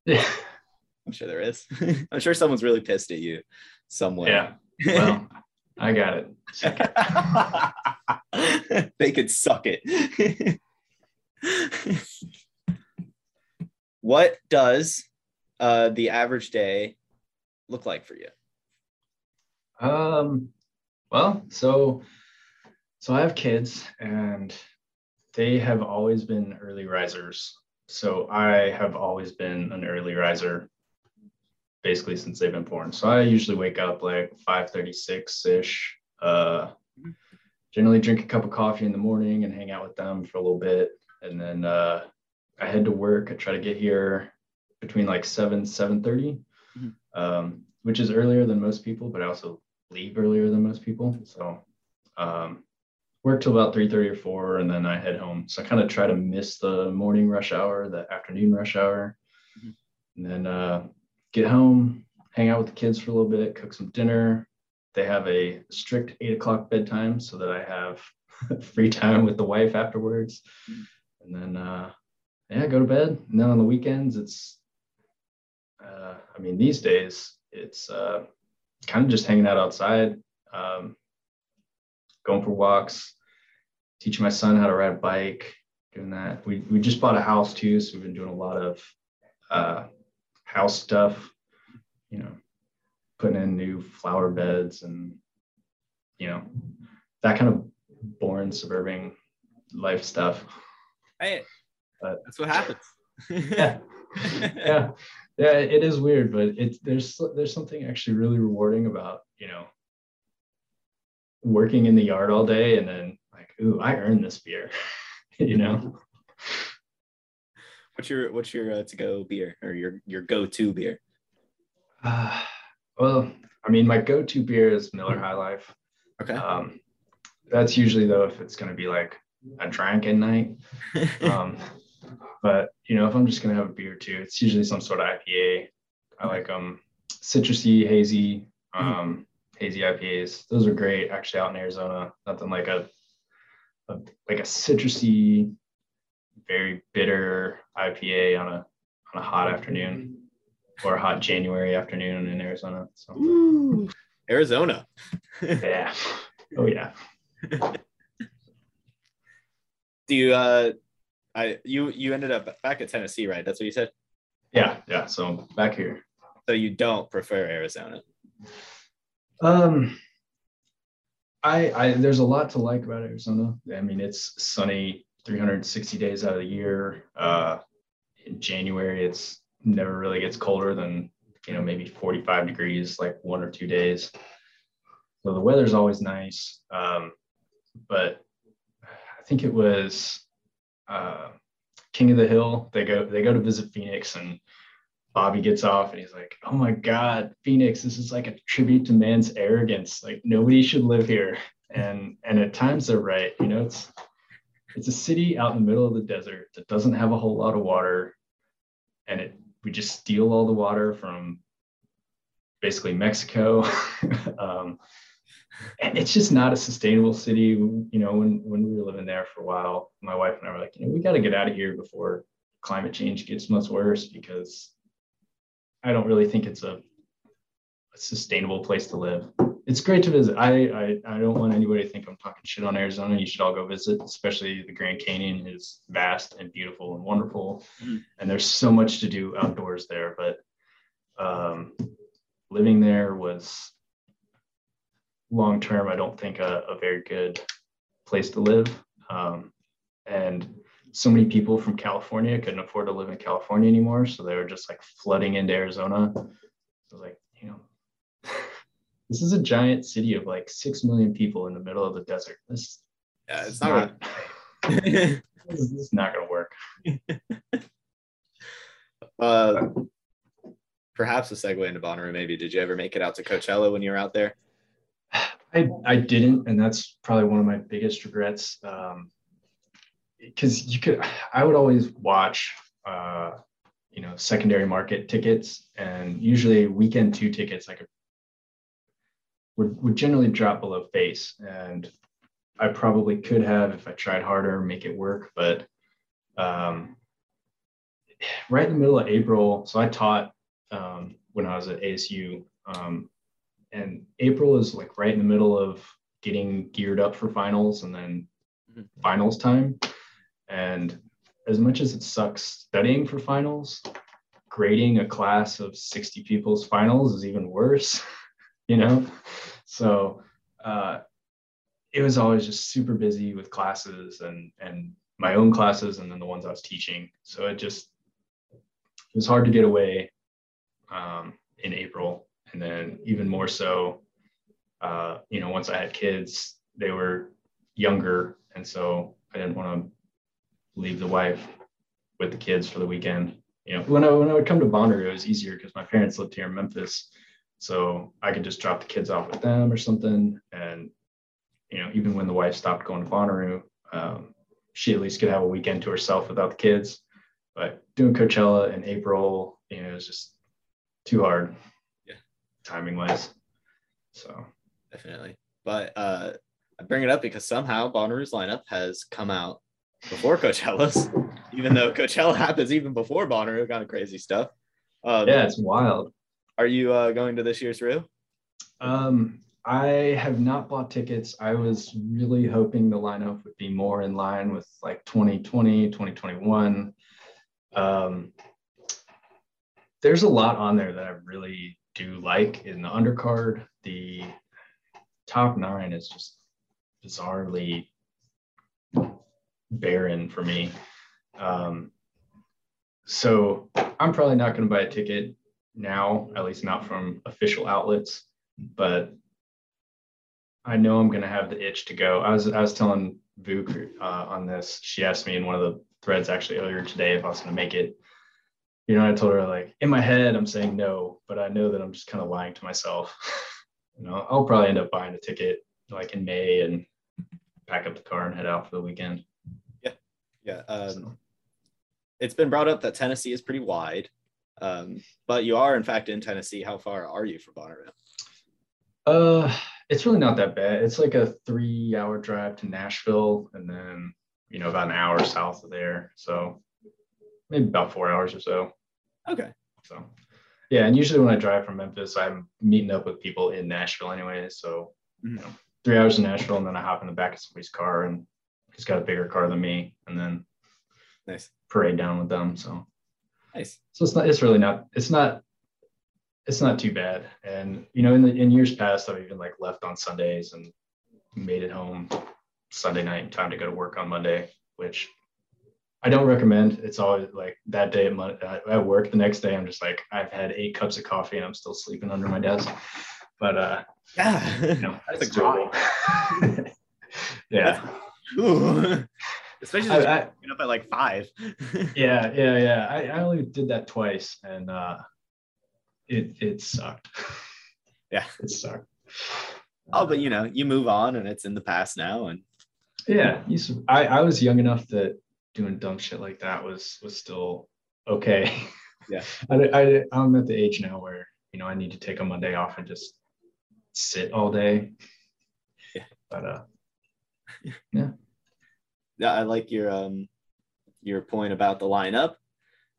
Yeah. I'm sure there is. I'm sure someone's really pissed at you somewhere. Yeah. Well, I got it. it. they could suck it. what does uh, the average day look like for you? Um, well, so so I have kids and they have always been early risers. So I have always been an early riser basically since they've been born. So I usually wake up like 5:36-ish. Uh generally drink a cup of coffee in the morning and hang out with them for a little bit. And then uh I head to work. I try to get here between like 7, 7:30. Mm-hmm. Um, which is earlier than most people, but I also leave earlier than most people. So um, work till about 3.30 or 4 and then I head home. So I kind of try to miss the morning rush hour, the afternoon rush hour, mm-hmm. and then uh, get home, hang out with the kids for a little bit, cook some dinner. They have a strict eight o'clock bedtime so that I have free time with the wife afterwards. And then, uh, yeah, go to bed. And then on the weekends, it's, uh, I mean, these days, it's uh, kind of just hanging out outside, um, going for walks, teaching my son how to ride a bike, doing that. We, we just bought a house too, so we've been doing a lot of uh, house stuff, you know, putting in new flower beds and, you know, that kind of boring suburban life stuff. Hey, but, that's what happens. yeah. yeah yeah it is weird but it's there's there's something actually really rewarding about you know working in the yard all day and then like ooh i earned this beer you know what's your what's your uh, to go beer or your your go-to beer uh, well i mean my go-to beer is miller high life okay um that's usually though if it's going to be like a drinking night um but you know, if I'm just gonna have a beer too, it's usually some sort of IPA. I like um citrusy, hazy, mm-hmm. um, mm-hmm. hazy IPAs. Those are great actually out in Arizona. Nothing like a, a like a citrusy, very bitter IPA on a on a hot afternoon or a hot January afternoon in Arizona. So Ooh, Arizona. yeah. Oh yeah. Do you uh I you you ended up back at Tennessee, right? That's what you said. Yeah, yeah. So back here. So you don't prefer Arizona? Um, I I there's a lot to like about Arizona. I mean, it's sunny 360 days out of the year. Uh, in January, it's never really gets colder than you know maybe 45 degrees, like one or two days. So the weather's always nice. Um, but I think it was uh, King of the Hill. They go they go to visit Phoenix and Bobby gets off and he's like, "Oh my God, Phoenix! This is like a tribute to man's arrogance. Like nobody should live here." And and at times they're right. You know, it's it's a city out in the middle of the desert that doesn't have a whole lot of water, and it we just steal all the water from basically Mexico. um, and it's just not a sustainable city. You know, when when we were living there for a while, my wife and I were like, you know, we got to get out of here before climate change gets much worse because I don't really think it's a, a sustainable place to live. It's great to visit. I, I I don't want anybody to think I'm talking shit on Arizona. You should all go visit, especially the Grand Canyon is vast and beautiful and wonderful, mm. and there's so much to do outdoors there. But um, living there was long term. I don't think a, a, very good place to live, um, and so many people from California couldn't afford to live in California anymore, so they were just like flooding into Arizona. So was like, you know this is a giant city of like six million people in the middle of the desert. This yeah, it's not. not this, is, not going to work. uh, perhaps a segue into Bonnaroo. Maybe did you ever make it out to Coachella when you were out there? I I didn't, and that's probably one of my biggest regrets. Um, because you could, I would always watch. Uh, you know secondary market tickets and usually weekend two tickets i could would, would generally drop below face. And I probably could have, if I tried harder, make it work. But um, right in the middle of April, so I taught um, when I was at ASU. Um, and April is like right in the middle of getting geared up for finals and then mm-hmm. finals time. And as much as it sucks studying for finals, grading a class of 60 people's finals is even worse. you know? So uh, it was always just super busy with classes and, and my own classes and then the ones I was teaching. So it just, it was hard to get away um, in April. And then even more so, uh, you know, once I had kids, they were younger. And so I didn't want to leave the wife with the kids for the weekend. You know, when I, when I would come to Bonnaroo, it was easier because my parents lived here in Memphis. So I could just drop the kids off with them or something. And, you know, even when the wife stopped going to Bonnaroo, um, she at least could have a weekend to herself without the kids. But doing Coachella in April, you know, it was just too hard. Yeah. Timing wise. So definitely. But uh I bring it up because somehow Bonnaroo's lineup has come out before Coachella's, even though Coachella happens even before Bonnaroo, kind of crazy stuff. Um, yeah, it's wild. Are you uh, going to this year's Roo? Um, I have not bought tickets. I was really hoping the lineup would be more in line with like 2020, 2021. Um, there's a lot on there that I really do like in the undercard. The top nine is just bizarrely barren for me. Um, so I'm probably not going to buy a ticket now, at least not from official outlets, but I know I'm going to have the itch to go. I was I was telling Vuk uh, on this. She asked me in one of the threads actually earlier today if I was going to make it. You know, I told her like in my head I'm saying no, but I know that I'm just kind of lying to myself. you know, I'll probably end up buying a ticket like in May and pack up the car and head out for the weekend. Yeah, yeah. Um, so. It's been brought up that Tennessee is pretty wide. Um, but you are in fact in Tennessee. How far are you from Bonnaroo? Uh, it's really not that bad. It's like a three-hour drive to Nashville, and then you know about an hour south of there. So maybe about four hours or so. Okay. So yeah, and usually when I drive from Memphis, I'm meeting up with people in Nashville anyway. So mm-hmm. you know, three hours in Nashville, and then I hop in the back of somebody's car, and he's got a bigger car than me, and then nice parade down with them. So Nice. So it's not. It's really not. It's not. It's not too bad. And you know, in the in years past, I've even like left on Sundays and made it home Sunday night, time to go to work on Monday, which I don't recommend. It's always like that day at, Monday, at work. The next day, I'm just like, I've had eight cups of coffee and I'm still sleeping under my desk. But uh, yeah, you know, that's a yeah. especially I, I, up at like five. yeah, yeah, yeah. I, I only did that twice, and uh, it it sucked. Yeah, it sucked. Oh, but you know, you move on, and it's in the past now, and yeah, you, I I was young enough that doing dumb shit like that was was still okay. Yeah, I, I I'm at the age now where you know I need to take a Monday off and just sit all day. Yeah, but uh, yeah. Yeah, I like your um your point about the lineup.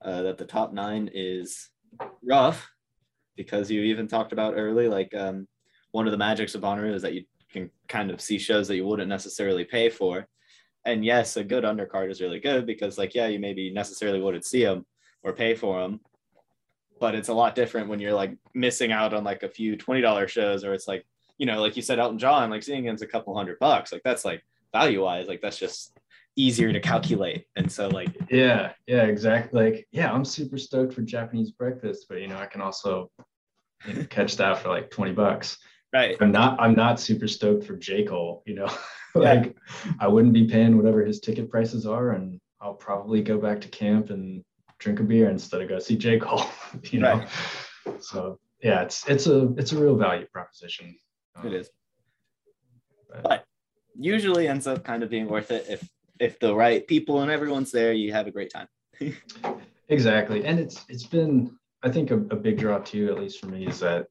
Uh, that the top nine is rough because you even talked about early like um one of the magics of Bonnaroo is that you can kind of see shows that you wouldn't necessarily pay for. And yes, a good undercard is really good because, like, yeah, you maybe necessarily wouldn't see them or pay for them, but it's a lot different when you're like missing out on like a few twenty dollar shows, or it's like, you know, like you said, Elton John, like seeing him's a couple hundred bucks. Like that's like value wise, like that's just easier to calculate. And so like yeah, yeah, exactly. Like yeah, I'm super stoked for Japanese breakfast, but you know, I can also you know, catch that for like 20 bucks. Right. I'm not I'm not super stoked for J. Cole, you know. like yeah. I wouldn't be paying whatever his ticket prices are and I'll probably go back to camp and drink a beer instead of go see J. Cole, you know. Right. So yeah, it's it's a it's a real value proposition. Um, it is. But, but usually ends up kind of being worth it if if the right people and everyone's there, you have a great time. exactly. And it's it's been I think a, a big draw too, at least for me, is that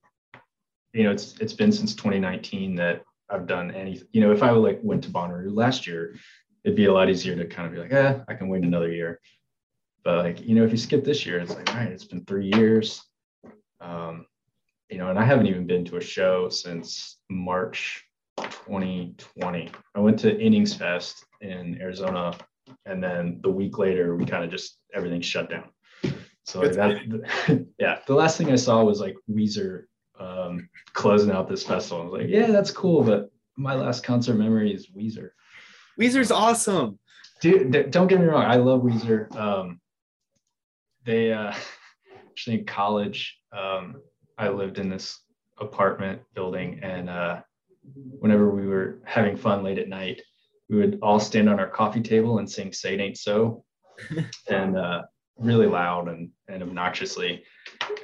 you know it's it's been since 2019 that I've done anything. You know, if I like went to Bonnaroo last year, it'd be a lot easier to kind of be like, eh, I can wait another year. But like, you know, if you skip this year, it's like, all right, it's been three years. Um, you know, and I haven't even been to a show since March 2020. I went to Innings Fest in Arizona, and then the week later, we kind of just everything shut down. So like that, yeah, the last thing I saw was like Weezer um, closing out this festival. I was like, yeah, that's cool, but my last concert memory is Weezer. Weezer's awesome, dude. Don't get me wrong, I love Weezer. Um, they uh, actually in college, um, I lived in this apartment building, and uh, whenever we were having fun late at night, we would all stand on our coffee table and sing "Say It Ain't So," and uh, really loud and, and obnoxiously.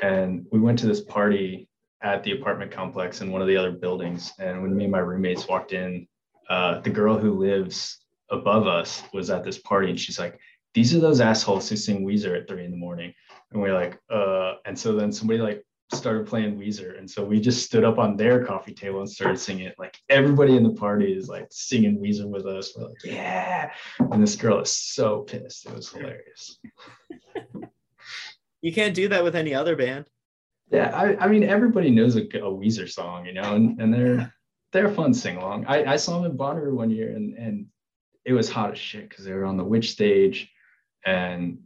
And we went to this party at the apartment complex in one of the other buildings. And when me and my roommates walked in, uh, the girl who lives above us was at this party, and she's like, "These are those assholes who sing Weezer at three in the morning." And we're like, "Uh," and so then somebody like started playing Weezer. And so we just stood up on their coffee table and started singing it. Like everybody in the party is like singing Weezer with us. We're like, yeah. And this girl is so pissed. It was hilarious. you can't do that with any other band. Yeah, I, I mean everybody knows a, a Weezer song, you know, and, and they're they're fun sing along. I, I saw them in Bonnaroo one year and and it was hot as shit because they were on the Which Stage and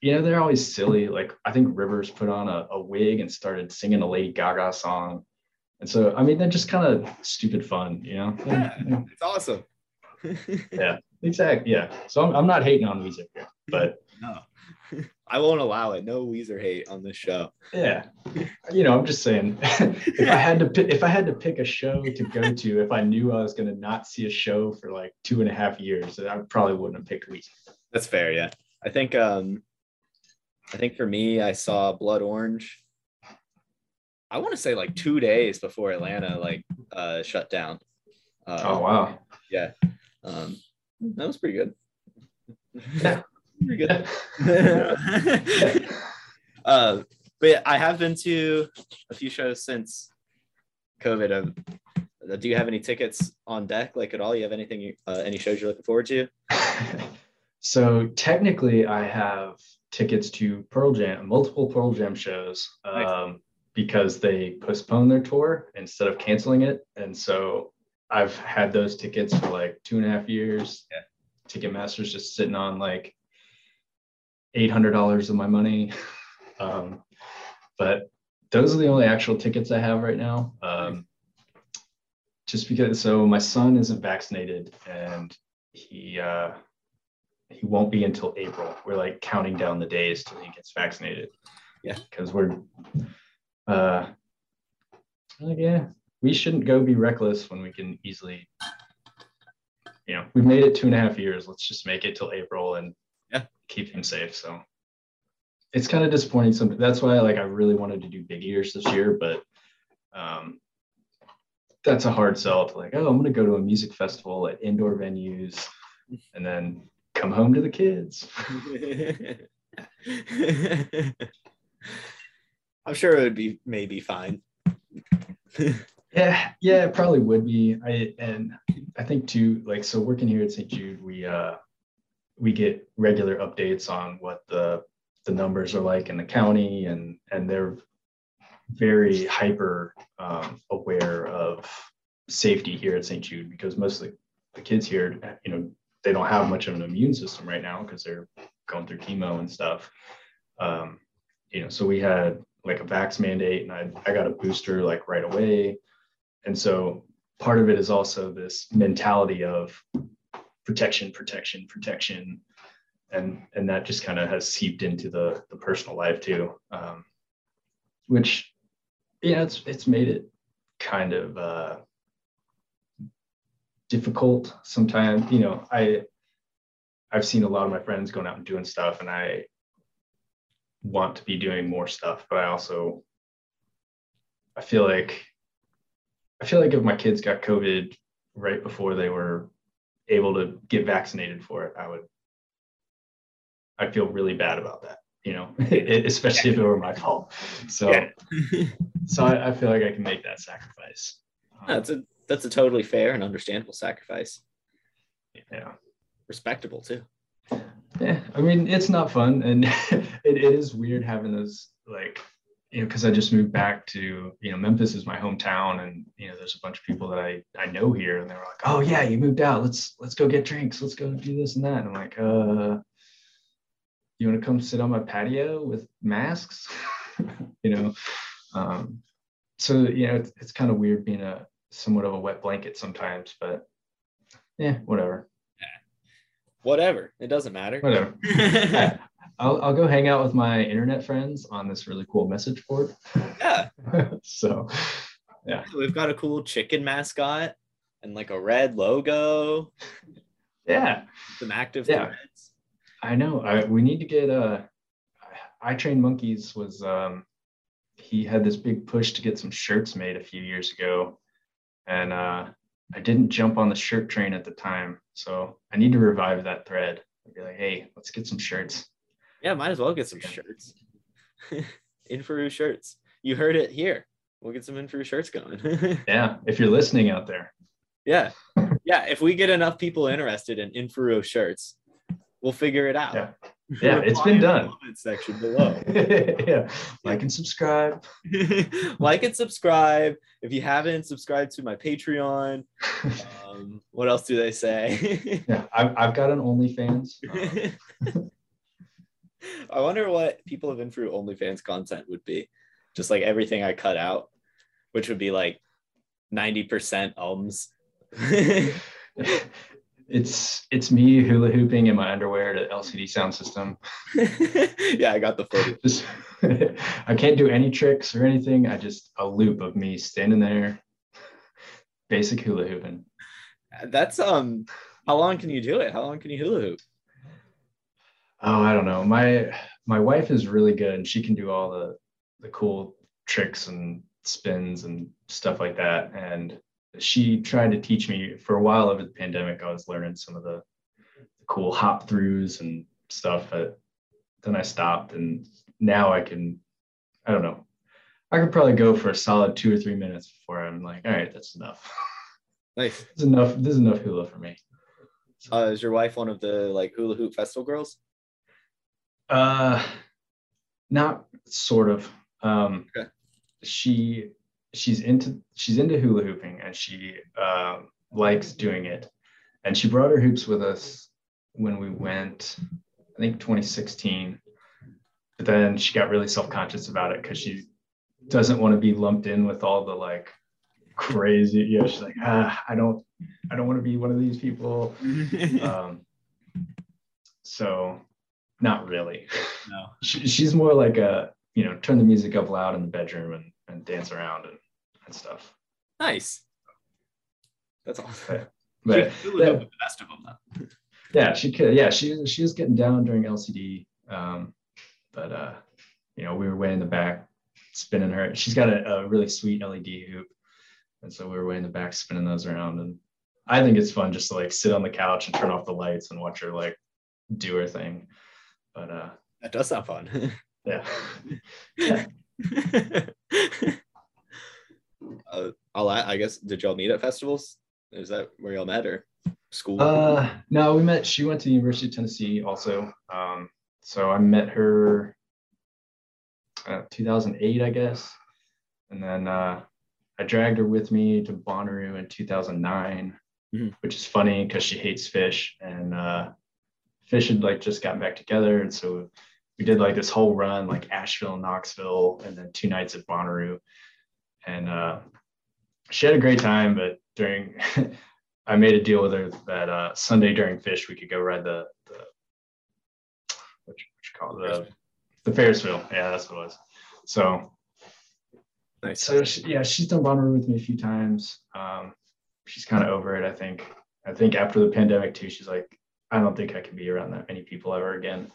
you know, they're always silly. Like I think Rivers put on a, a wig and started singing a Lady Gaga song. And so, I mean, they're just kind of stupid fun, you know? Yeah, it's awesome. yeah, exactly. Yeah. So I'm, I'm not hating on Weezer here, but no, I won't allow it. No Weezer hate on this show. Yeah. You know, I'm just saying if I had to pick, if I had to pick a show to go to, if I knew I was going to not see a show for like two and a half years, I probably wouldn't have picked Weezer. That's fair. Yeah. I think, um, I think for me, I saw Blood Orange. I want to say like two days before Atlanta like uh, shut down. Uh, oh wow! Yeah, um, that was pretty good. Yeah, pretty good. uh, but I have been to a few shows since COVID. Uh, do you have any tickets on deck, like at all? You have anything, uh, any shows you're looking forward to? so technically, I have tickets to Pearl Jam, multiple Pearl Jam shows, um, nice. because they postponed their tour instead of canceling it. And so I've had those tickets for like two and a half years. Yeah. Ticketmaster's just sitting on like eight hundred dollars of my money. Um, but those are the only actual tickets I have right now. Um, just because, so my son isn't vaccinated and he uh, he won't be until April. We're like counting down the days till he gets vaccinated. Yeah. Because we're uh like, yeah, we shouldn't go be reckless when we can easily you know, we've made it two and a half years. Let's just make it till April and yeah, keep him safe. So it's kind of disappointing. Some that's why like I really wanted to do big ears this year, but um that's a hard sell to like, oh, I'm gonna go to a music festival at indoor venues and then come home to the kids. I'm sure it would be maybe fine. yeah, yeah, it probably would be. I and I think too, like so working here at St. Jude, we uh we get regular updates on what the the numbers are like in the county and and they're very hyper um, aware of safety here at St. Jude because most of the, the kids here, you know, they don't have much of an immune system right now because they're going through chemo and stuff. Um, you know, so we had like a vax mandate and I, I got a booster like right away. And so part of it is also this mentality of protection, protection, protection. And, and that just kind of has seeped into the, the personal life too, um, which, yeah, it's, it's made it kind of uh, difficult sometimes. You know, I, I've seen a lot of my friends going out and doing stuff and I want to be doing more stuff, but I also I feel like I feel like if my kids got COVID right before they were able to get vaccinated for it, I would I'd feel really bad about that, you know, especially if it were my fault. So yeah. so I, I, feel like I can make that sacrifice. That's a that's a totally fair and understandable sacrifice. Yeah. Respectable too. Yeah i mean it's not fun and it, it is weird having those like you know because i just moved back to you know memphis is my hometown and you know there's a bunch of people that i i know here and they were like oh yeah you moved out. Let's let's go get drinks. Let's go do this and that. And i'm like uh you want to come sit on my patio with masks? You know um so you know it's, it's kind of weird being a somewhat of a wet blanket sometimes but yeah whatever whatever. It doesn't matter. Whatever. I'll, I'll go hang out with my internet friends on this really cool message board. Yeah. so, yeah. We've got a cool chicken mascot and like a red logo. Yeah. Some active yeah. Threads. I know. I, we need to get uh I Train Monkeys was um he had this big push to get some shirts made a few years ago. And uh I didn't jump on the shirt train at the time. So I need to revive that thread. I'd be like, hey, let's get some shirts. Yeah, might as well get some shirts. Inforoo shirts. You heard it here. We'll get some Inforoo shirts going. yeah, if you're listening out there. Yeah. Yeah, if we get enough people interested in Inforoo shirts, we'll figure it out. Yeah. Yeah, it's been done. section below. yeah, like and subscribe. like and subscribe. If you haven't subscribed to my Patreon, um, what else do they say? yeah, I've, I've got an OnlyFans. I wonder what people have been through OnlyFans content would be. Just like everything I cut out, which would be like 90% ums it's it's me hula hooping in my underwear to LCD Soundsystem. yeah, I got the footage. Just, I can't do any tricks or anything. I just a loop of me standing there, basic hula hooping. That's um. How long can you do it? How long can you hula hoop? Oh, I don't know. My my wife is really good, and she can do all the the cool tricks and spins and stuff like that. And she tried to teach me for a while over the pandemic. I was learning some of the, cool hop throughs and stuff, but then I stopped. And now I can, I don't know, I could probably go for a solid two or three minutes before I'm like, all right, that's enough. Nice. this is enough. This is enough hula for me. Uh, is your wife one of the like hula hoop festival girls? Uh, not sort of. Um, okay. She she's into she's into hula hooping and she uh, likes doing it. And she brought her hoops with us when we went, I think 2016. But then she got really self-conscious about it because she doesn't want to be lumped in with all the like crazy. You know, she's like, ah, I don't, I don't want to be one of these people. um, so, not really. No, she, she's more like a, you know, turn the music up loud in the bedroom and, and dance around and and stuff. Nice. That's awesome. But, but yeah, the best of them though. Yeah, she could. Yeah, she she was getting down during LCD, um, but uh, you know we were way in the back spinning her. She's got a, a really sweet LED hoop, and so we were way in the back spinning those around. And I think it's fun just to like sit on the couch and turn off the lights and watch her like do her thing. But uh, that does sound fun. yeah. yeah. I guess, did y'all meet at festivals? Is that where y'all met or school? Uh, no, we met. She went to the University of Tennessee also. Um, so I met her uh, 2008, I guess. and then uh, I dragged her with me to Bonnaroo in 2009, mm-hmm. which is funny because she hates Phish, and uh, Phish had like just gotten back together, and so we did like this whole run, like Asheville, Knoxville, and then two nights at Bonnaroo, and uh, she had a great time. But during, I made a deal with her that uh, Sunday during Phish we could go ride the the what you, what you call it the the Ferris wheel. Yeah, that's what it was. So Nice. So she, yeah, she's done Bonnaroo with me a few times. Um, she's kind of over it. I think. I think after the pandemic too, she's like, I don't think I can be around that many people ever again.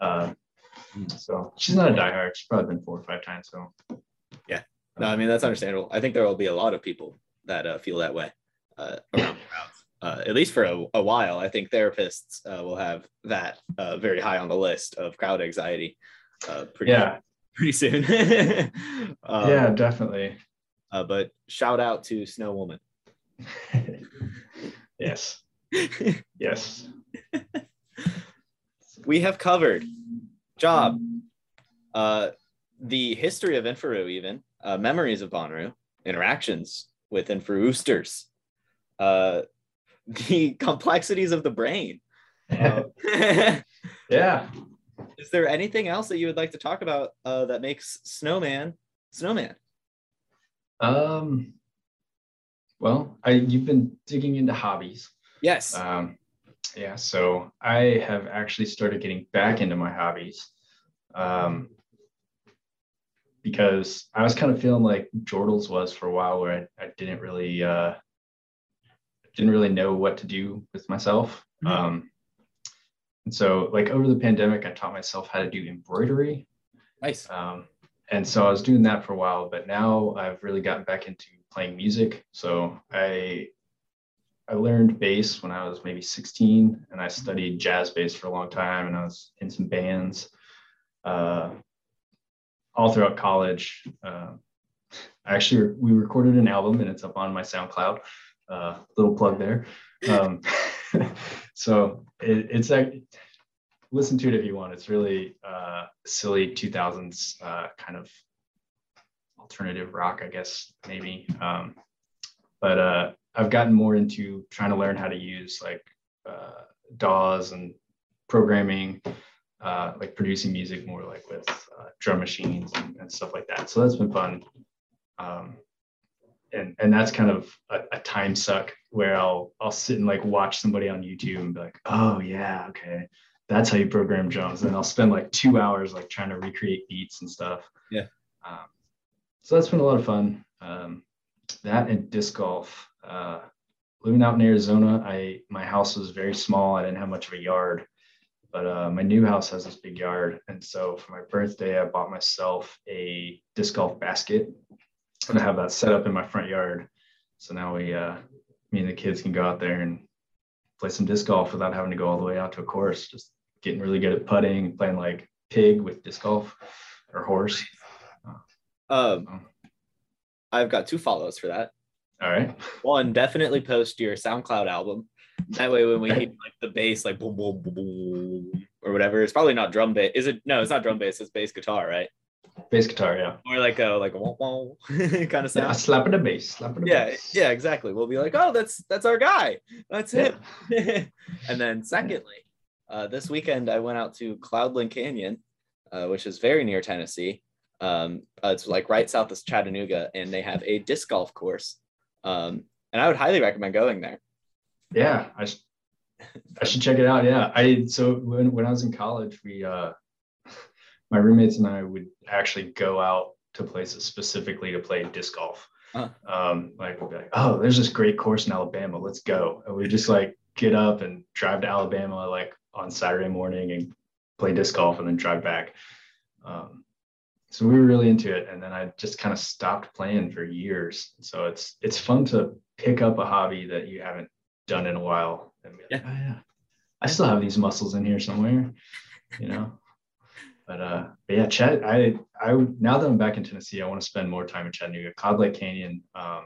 Um, so she's not a diehard. She's probably been four or five times. So no, I mean that's understandable. I think there will be a lot of people that uh, feel that way uh, around. Uh, at least for a, a, while. I think therapists uh, will have that uh, very high on the list of crowd anxiety. Uh, pretty, yeah, pretty soon. um, yeah, definitely. Uh, but shout out to Snow Woman. yes. yes. we have covered job, uh, the history of Inforoo, even uh, memories of Bonnaroo, interactions with Inforoosters, uh, the complexities of the brain. yeah. Is there anything else that you would like to talk about uh, that makes Snowman Snowman? Um. Well, I you've been digging into hobbies. Yes. Um, yeah. So I have actually started getting back into my hobbies. Um, because I was kind of feeling like Jordals was for a while, where I, I didn't really uh, didn't really know what to do with myself. Mm-hmm. Um, and so, like over the pandemic, I taught myself how to do embroidery. Nice. Um, and so I was doing that for a while, but now I've really gotten back into playing music. So I I learned bass when I was maybe 16, and I studied jazz bass for a long time, and I was in some bands uh, all throughout college. Uh, actually, we recorded an album, and it's up on my SoundCloud. Uh, little plug there. Um, so it, it's like listen to it if you want. It's really uh, silly 2000s uh, kind of alternative rock, I guess maybe. Um, but uh, I've gotten more into trying to learn how to use like uh, DAWs and programming, uh, like producing music more like with uh, drum machines and, and, stuff like that. So that's been fun. Um, and and that's kind of a, a, time suck where I'll I'll sit and like watch somebody on YouTube and be like, oh yeah, okay, that's how you program drums. And I'll spend like two hours like trying to recreate beats and stuff. Yeah. Um, so that's been a lot of fun. Um, that and disc golf. Uh, living out in Arizona, I my house was very small. I didn't have much of a yard, but uh, my new house has this big yard. And so for my birthday, I bought myself a disc golf basket and I have that set up in my front yard. So now we, uh, me and the kids can go out there and play some disc golf without having to go all the way out to a course. Just getting really good at putting, playing like pig with disc golf or horse. Um, I've got two follows for that. All right. One, definitely post your SoundCloud album. That way, when we hit like the bass, like boom, boom, boom, boom, or whatever, it's probably not drum bass. Is it? No, it's not drum bass. It's bass guitar, right? bass guitar, yeah. Or like a like a wah, wah kind of sound. Yeah, slapping the bass, slapping the yeah, bass. Yeah, exactly. We'll be like, oh, that's that's our guy. That's yeah. him. and then secondly, uh, this weekend I went out to Cloudland Canyon, uh, which is very near Tennessee. Um, uh, it's like right south of Chattanooga, and they have a disc golf course. Um, and I would highly recommend going there. Yeah, I, sh- I should check it out. Yeah, I so when when I was in college, we uh my roommates and I would actually go out to places specifically to play disc golf. Huh. Um, like we'd be like, oh, there's this great course in Alabama, let's go. And we just like get up and drive to Alabama like on Saturday morning and play disc golf and then drive back. Um, so we were really into it, and then I just kind of stopped playing for years. So it's it's fun to pick up a hobby that you haven't done in a while. And like, yeah. Oh, yeah, I still have these muscles in here somewhere, you know. But uh, but yeah, Chat. I I now that I'm back in Tennessee, I want to spend more time in Chattanooga. Cloud Lake Canyon. Um,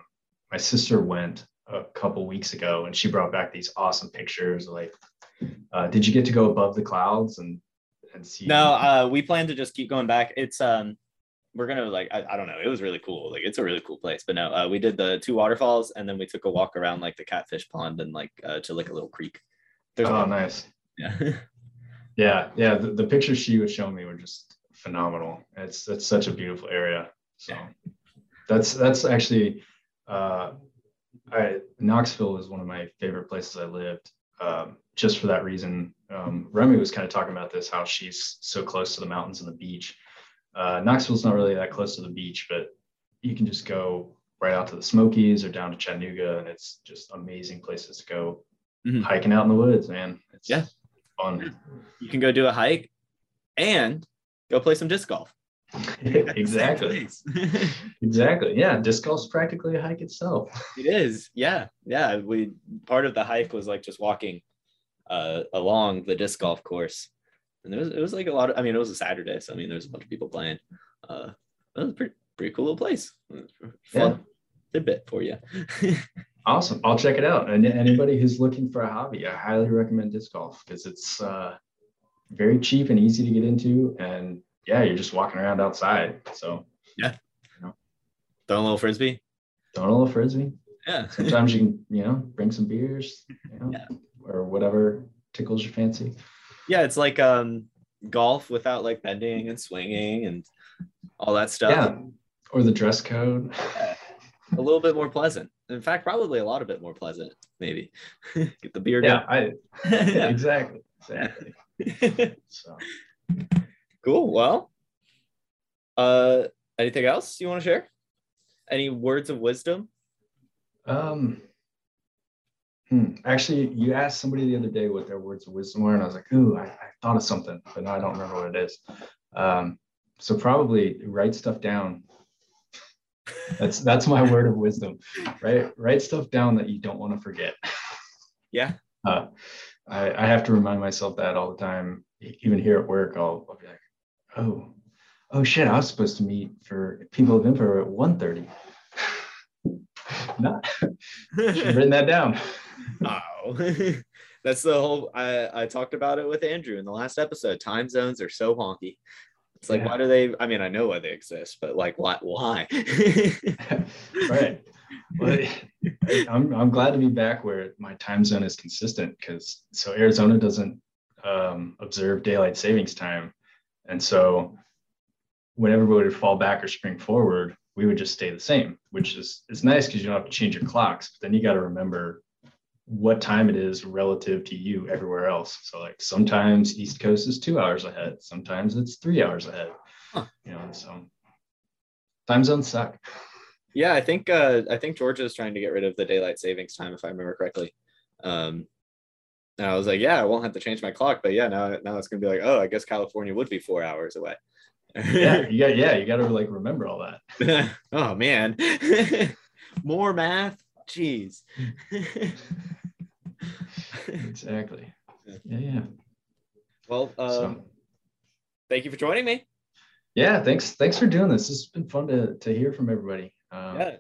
my sister went a couple weeks ago, and she brought back these awesome pictures. Like, uh, did you get to go above the clouds and and see? No, uh, we plan to just keep going back. It's um, we're gonna like I, I don't know. It was really cool. Like it's a really cool place. But no, uh, we did the two waterfalls and then we took a walk around like the catfish pond and like uh, to like a little creek. There's oh, one. nice. Yeah. yeah, yeah. The, the pictures she was showing me were just phenomenal. It's it's such a beautiful area. So that's that's actually uh, I Knoxville is one of my favorite places I lived. Um, just for that reason, um, Remy was kind of talking about this, how she's so close to the mountains and the beach. Uh, Knoxville's not really that close to the beach, but you can just go right out to the Smokies or down to Chattanooga, and it's just amazing places to go mm-hmm. hiking out in the woods, man. It's yeah, fun. You can go do a hike and go play some disc golf. exactly. exactly. Yeah, disc golf's practically a hike itself. It is. Yeah, yeah. We part of the hike was like just walking uh, along the disc golf course, and there was it was like a lot of. I mean, it was a Saturday, so I mean, there's a bunch of people playing. Uh, it was a pretty pretty cool little place. Fun yeah. tidbit for you. awesome. I'll check it out. And anybody who's looking for a hobby, I highly recommend disc golf because it's uh, very cheap and easy to get into, and yeah, you're just walking around outside. So yeah, you know, throw a little frisbee. Throw a little frisbee. Yeah. Sometimes you can, you know, bring some beers. You know, yeah or whatever tickles your fancy. Yeah, it's like um golf without like bending and swinging and all that stuff. Yeah. Or the dress code. Yeah. A little bit more pleasant. In fact, probably a lot of bit more pleasant, maybe. Get the beard. Yeah, I, yeah. exactly. Exactly. so cool. Well, uh anything else you want to share? Any words of wisdom? Um Hmm. Actually, you asked somebody the other day what their words of wisdom were, and I was like, "Ooh, I, I thought of something, but now I don't remember what it is." Um, so probably write stuff down. That's that's my word of wisdom. Right, write stuff down that you don't want to forget. Yeah. Uh, I, I have to remind myself that all the time. Even here at work, I'll, I'll be like, "Oh, oh shit! I was supposed to meet for people of info at 1.30. Not written that down oh that's the whole I, I talked about it with andrew in the last episode. Time zones are so honky it's like yeah. why do they i mean i know why they exist but like why why? Right. Well, I'm, I'm glad to be back where my time zone is consistent because so arizona doesn't um, observe daylight savings time. And so whenever we would fall back or spring forward we would just stay the same which is is nice because you don't have to change your clocks but then you got to remember what time it is relative to you everywhere else. So like sometimes East Coast is two hours ahead, sometimes it's three hours ahead. Huh. You know, so time zones suck. Yeah, I think uh, I think Georgia is trying to get rid of the daylight savings time, if I remember correctly. Um, and I was like, yeah, I won't have to change my clock, but yeah, now now it's gonna be like, oh, I guess California would be four hours away. yeah, you got yeah, you got to like remember all that. oh man, more math. Jeez exactly. Yeah, yeah. Well, um, so, thank you for joining me. Yeah, thanks. Thanks for doing this. This has been fun to to hear from everybody. Um, yeah,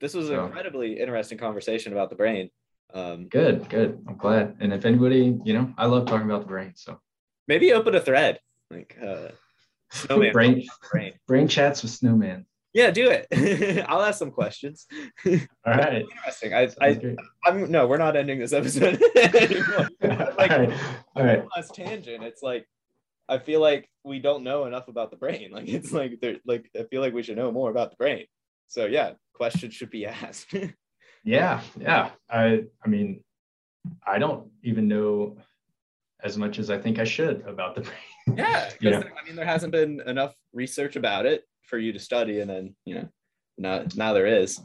this was so. an incredibly interesting conversation about the brain. Um, good, good. I'm glad. And if anybody, you know, I love talking about the brain. So maybe open a thread like uh, snowman brain, brain brain chats with snowman. Yeah, do it. I'll ask some questions. All right. Interesting. I, I, I'm no, we're not ending this episode anymore. like, All right. All right. Last tangent. It's like I feel like we don't know enough about the brain. Like it's like there, like I feel like we should know more about the brain. So yeah, questions should be asked. yeah, yeah. I, I mean, I don't even know as much as I think I should about the brain. Yeah, because I mean, there hasn't been enough research about it for you to study and then you know now now there is.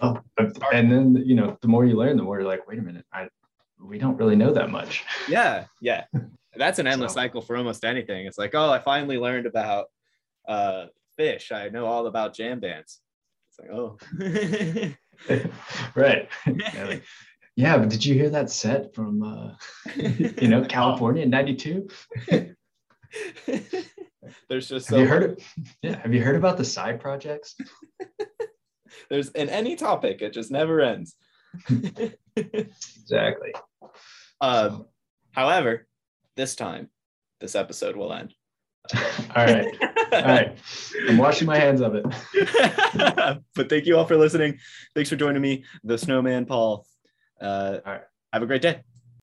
Well, and then you know the more you learn the more you're like wait a minute i we don't really know that much. Yeah yeah. That's an endless so. cycle for almost anything. It's like oh i finally learned about uh Phish. I know all about jam bands it's like oh. Right. Yeah, yeah, but did you hear that set from uh you know california in 92 There's just have so you heard of, yeah. Have you heard about the side projects? There's in any topic, it just never ends. exactly. Um, however, this time, this episode will end. all right. All right. I'm washing my hands of it. but thank you all for listening. Thanks for joining me, the snowman Paul. Uh, all right. Have a great day.